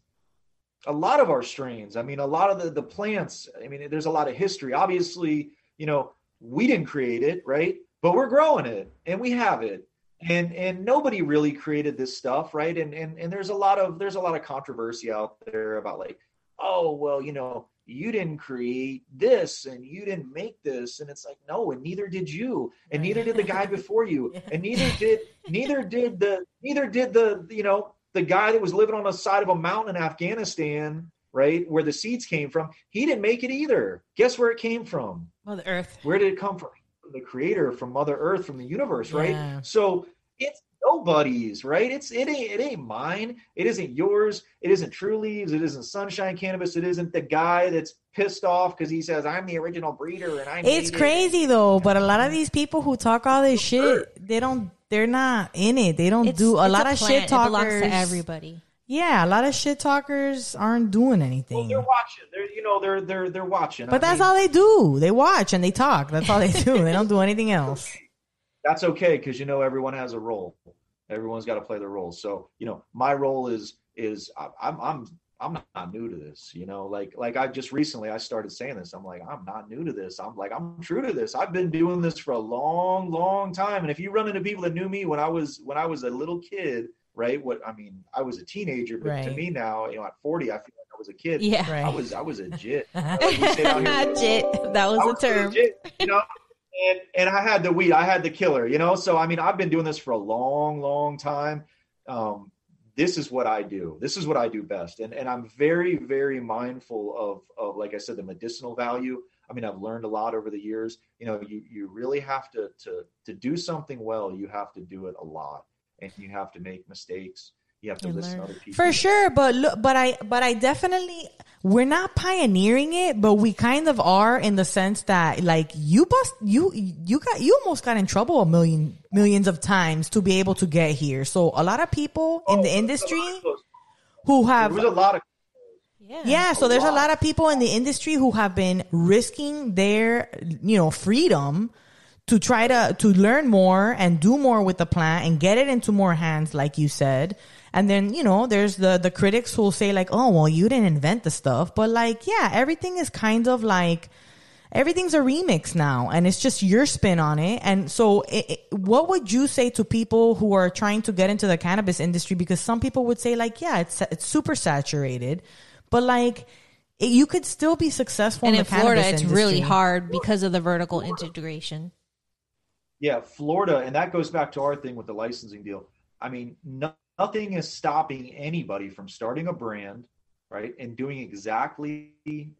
a lot of our strains. I mean, a lot of the, the plants, I mean, there's a lot of history. Obviously, you know, we didn't create it, right? But we're growing it and we have it. And and nobody really created this stuff, right? And and and there's a lot of there's a lot of controversy out there about like, oh, well, you know, you didn't create this and you didn't make this and it's like no and neither did you and neither did the guy before you and neither did neither did the neither did the you know the guy that was living on the side of a mountain in Afghanistan, right, where the seeds came from, he didn't make it either. Guess where it came from? well the Earth. Where did it come from? The creator from Mother Earth, from the universe, right? Yeah. So it's nobody's, right? It's it ain't it ain't mine. It isn't yours. It isn't Trulieve's. It isn't Sunshine Cannabis. It isn't the guy that's pissed off because he says I'm the original breeder and I. It's crazy it. though, but a lot of these people who talk all this shit, they don't they're not in it. They don't it's, do a lot a of shit talkers. to everybody. Yeah, a lot of shit talkers aren't doing anything. Well, they're watching. They're you know they're they're they're watching. But I that's mean, all they do. They watch and they talk. That's all they do. they don't do anything else. That's okay because you know everyone has a role. Everyone's got to play their role. So you know my role is is I'm I'm I'm not new to this, you know, like, like I just recently, I started saying this. I'm like, I'm not new to this. I'm like, I'm true to this. I've been doing this for a long, long time. And if you run into people that knew me when I was, when I was a little kid, right. What, I mean, I was a teenager, but right. to me now, you know, at 40, I feel like I was a kid. Yeah. Right. I was, I was a jit. Like jit. That was, was a term. Jit, you know, and, and I had the weed, I had the killer, you know? So, I mean, I've been doing this for a long, long time. Um, this is what I do. This is what I do best. And and I'm very, very mindful of of like I said, the medicinal value. I mean, I've learned a lot over the years. You know, you you really have to to to do something well, you have to do it a lot. And you have to make mistakes You have to And listen learn. to other people. For sure, but look, but I, but I definitely, we're not pioneering it, but we kind of are in the sense that, like, you bust, you, you got, you almost got in trouble a million, millions of times to be able to get here. So a lot of people in Oh, the there was a industry lot of who There have was a lot of Yeah. Yeah, so A there's a lot. lot of people in the industry who have been risking their, you know, freedom to try to to learn more and do more with the plant and get it into more hands, like you said. And then you know, there's the the critics who'll say like, "Oh, well, you didn't invent the stuff," but like, yeah, everything is kind of like everything's a remix now, and it's just your spin on it. And so, it, it, what would you say to people who are trying to get into the cannabis industry? Because some people would say like, yeah, it's it's super saturated, but like. It, you could still be successful And in in the cannabis Florida, it's really hard because of the vertical integration. Yeah, Florida, and that goes back to our thing with the licensing deal. I mean, no, nothing is stopping anybody from starting a brand, right, and doing exactly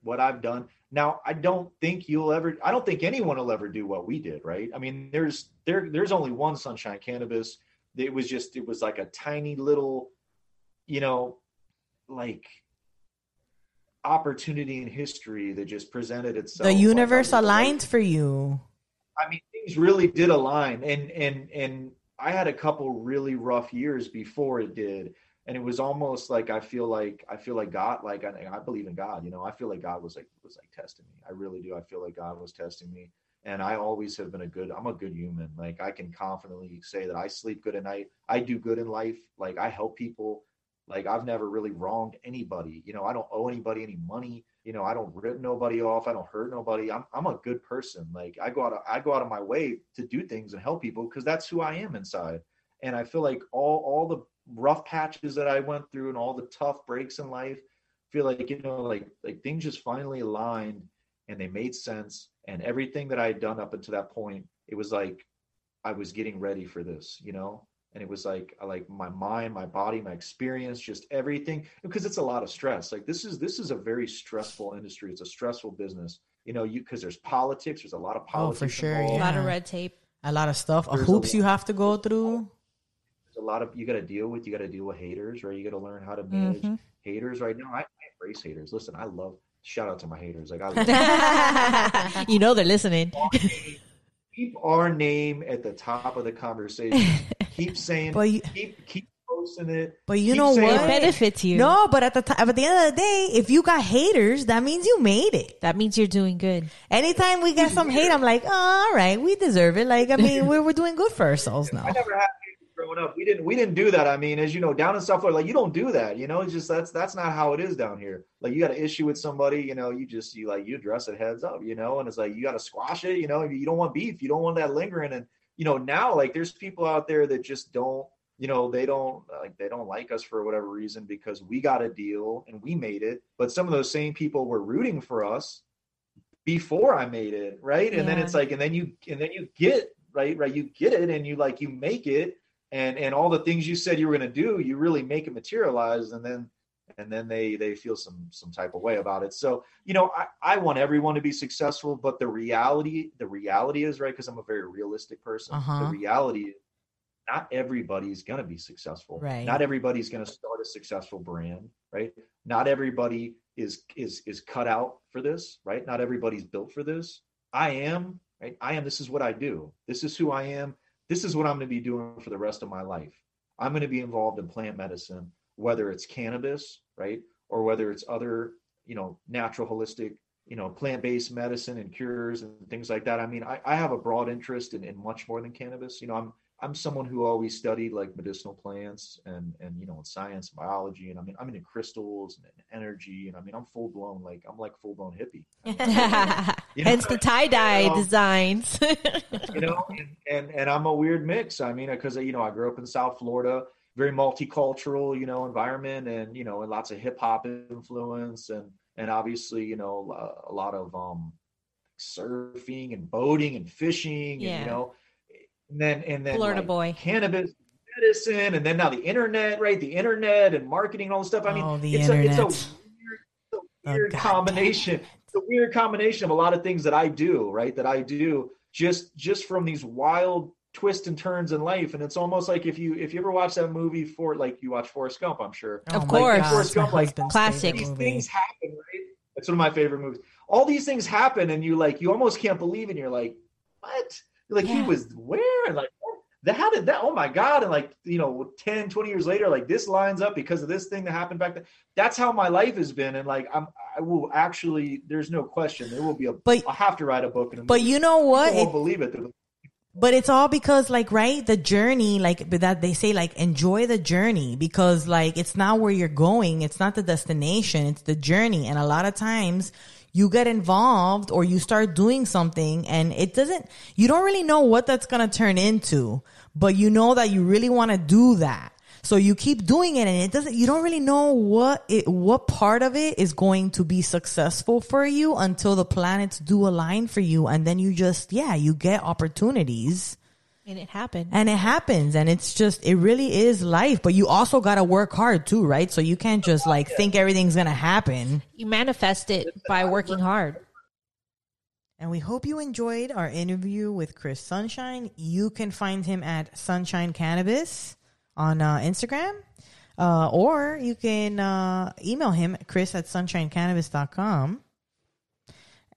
what I've done. Now, I don't think you'll ever. I don't think anyone will ever do what we did, right? I mean, there's there there's only one Sunshine Cannabis. It was just it was like a tiny little, you know, like opportunity in history that just presented itself. The universe like, aligned for you. I mean, things really did align, and and and I had a couple really rough years before it did, and it was almost like I feel like I feel like God, like I, I believe in God. You know, I feel like God was like was like testing me. I really do. I feel like God was testing me, and I always have been a good. I'm a good human. Like I can confidently say that I sleep good at night. I do good in life. Like I help people. Like I've never really wronged anybody. You know, I don't owe anybody any money. You know, I don't rip nobody off. I don't hurt nobody. I'm I'm a good person. Like I go out of, I go out of my way to do things and help people because that's who I am inside. And I feel like all all the rough patches that I went through and all the tough breaks in life, feel like you know like like things just finally aligned and they made sense and everything that I had done up until that point, it was like I was getting ready for this, you know? And it was like like my mind my body my experience just everything because it's a lot of stress. Like this is this is a very stressful industry. It's a stressful business. You know you because there's politics there's a lot of politics Oh, for politics sure, A lot of red tape. A lot of stuff, There's a hoops lot- you have to go through. there's a lot of you got to deal with you got to deal with haters right? You got to learn how to manage Mhm. haters. Right now I, I embrace haters. Listen i love shout out to my haters. Like i love you know they're listening. keep our name at the top of the conversation keep saying But you, keep keep posting it but you Keep know saying It what? benefits you. No, but at the time, at the end of the day, if you got haters, that means you made it. That means you're doing good. Anytime we get some hate, I'm like, oh, all right, we deserve it. Like, I mean, we're we're doing good for ourselves now. I never had growing up. We didn't we didn't do that. I mean, as you know, down in South Florida, like you don't do that. You know, it's just that's that's not how it is down here. Like you got an issue with somebody, you know, you just you like you address it heads up, you know, and it's like you got to squash it. You know, you don't want beef, you don't want that lingering. And you know, now like there's people out there that just don't. You know, they don't like they don't like us for whatever reason because we got a deal and we made it. But some of those same people were rooting for us before I made it, right? And then it's like, and then you and then you get right, right, you get it, and you like you make it, and and all the things you said you were going to do, you really make it materialize, and then and then they they feel some some type of way about it. So you know, I I want everyone to be successful, but the reality the reality is right because I'm a very realistic person. Uh-huh. The reality is not everybody's going to be successful. Right. Not everybody's going to start a successful brand, right? Not everybody is is is cut out for this, right? Not everybody's built for this. I am, right? I am this is what I do. This is who I am. This is what I'm going to be doing for the rest of my life. I'm going to be involved in plant medicine, whether it's cannabis, right? Or whether it's other, you know, natural holistic, you know, plant-based medicine and cures and things like that. I mean, I, I have a broad interest in, in much more than cannabis. You know, I'm I'm someone who always studied like medicinal plants and and you know in science biology and I mean I'm into crystals and, energy and I mean I'm full blown like I'm like full blown hippie. You know? Hence the tie dye Um, designs. you know and, and and i'm a weird mix i mean because you know i grew up in south florida very multicultural you know environment and you know and lots of hip-hop influence and and obviously you know a, lot of um surfing and boating and fishing and you know and then and then Florida like, boy. cannabis medicine and then now the internet right? The internet and marketing and all this stuff. I mean Oh, the it's a it's a weird, a Oh, weird God combination. it's a weird combination of a lot of things that I do, right? That I do just just from these wild twists and turns in life, and it's almost like if you if you ever watch that movie for like you watch Forrest Gump, I'm sure. Oh of my course. God, Forrest Gump, like, classic. These movie. things happen, right? That's one of my favorite movies. All these things happen, and you like you almost can't believe, and you're like, what? You're like he was where? And like that how did that oh my god and like you know 10 20 years later like this lines up because of this thing that happened back then that's how my life has been and like i'm i will actually there's no question there will be a But- i'll have to write a book and a But movie. you know what? People It- won't believe it But it's all because like, right? The journey, like that they say like enjoy the journey because like it's not where you're going. It's not the destination. It's the journey. And a lot of times you get involved or you start doing something and it doesn't, you don't really know what that's going to turn into, but you know that you really want to do that. So you keep doing it and it doesn't, you don't really know what it, what part of it is going to be successful for you until the planets do align for you. And then you just, yeah, you get opportunities And it happened. and it happens and it's just, it really is life, but you also got to work hard too, right? So you can't just like think everything's going to happen. You manifest it by working hard. And we hope you enjoyed our interview with Chris Sunshine. You can find him at Sunshine Cannabis on uh, Instagram. Uh, or you can uh, email him, chris at sunshinecannabis.com.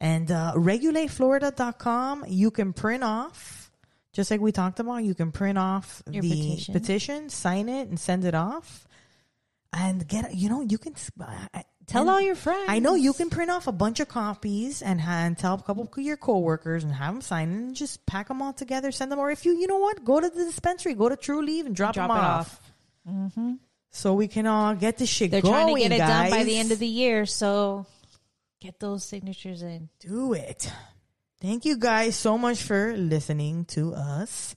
And uh, regulateflorida.com, you can print off, just like we talked about, you can print off Your the petition. petition, sign it, and send it off. And get, you know, you can uh, Tell and- all your friends. I know you can print off a bunch of copies and, and tell a couple of your coworkers and have them sign it and just pack them all together, send them. Or if you, you know what, go to the dispensary, go to Trulieve and drop, Drop them it off. off. So we can all get this shit They're going, trying to get it done by the end of the year, so get those signatures in. Do it. Thank you guys so much for listening to us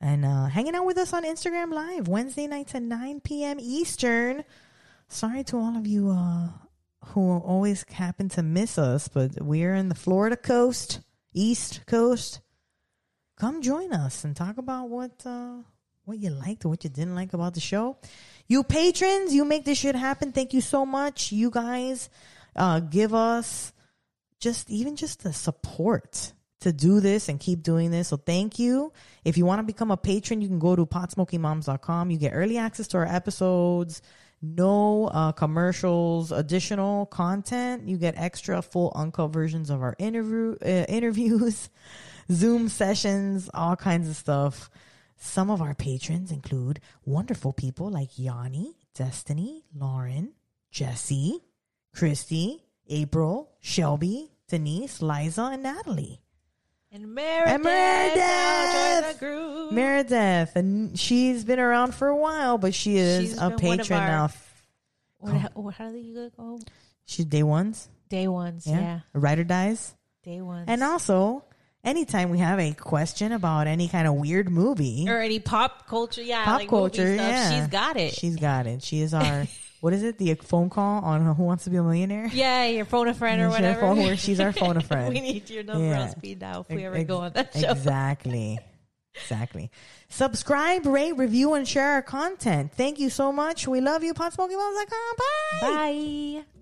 and uh, hanging out with us on Instagram Live Wednesday nights at 9 p.m. Eastern. Sorry to all of you uh, who always happen to miss us, but we're in the Florida coast, East Coast. Come join us and talk about what uh, what you liked or what you didn't like about the show. You patrons, you make this shit happen. Thank you so much. You guys uh, give us just even just the support to do this and keep doing this. So thank you. If you want to become a patron, you can go to potsmokymoms.com. You get early access to our episodes, no uh, commercials, additional content. You get extra full uncut versions of our interview uh, interviews, Zoom sessions, all kinds of stuff. Some of our patrons include wonderful people like Yanni, Destiny, Lauren, Jesse, Christy, April, Shelby, Denise, Liza, and Natalie. And Meredith, And Meredith! now the group. Meredith, and she's been around for a while, but she is She's a of patron our- now. Oh. What, how, what- how do you go? She's day ones, Day ones, yeah. yeah. Ride or dies. Day ones. And also, anytime we have a question about any kind of weird movie, or any pop culture, yeah, pop like movie culture, stuff, yeah, she's got it. She's got it. She is our what is it? The phone call on Who Wants to Be a Millionaire? yeah, your phone a friend or whatever. phone- where she's our phone a friend. we need your number Yeah. on speed now if we ever Ex- go on that show. Exactly. Exactly. Subscribe, rate, review, and share our content. Thank you so much. We love you. PotSmokyMoms.com. Bye. Bye.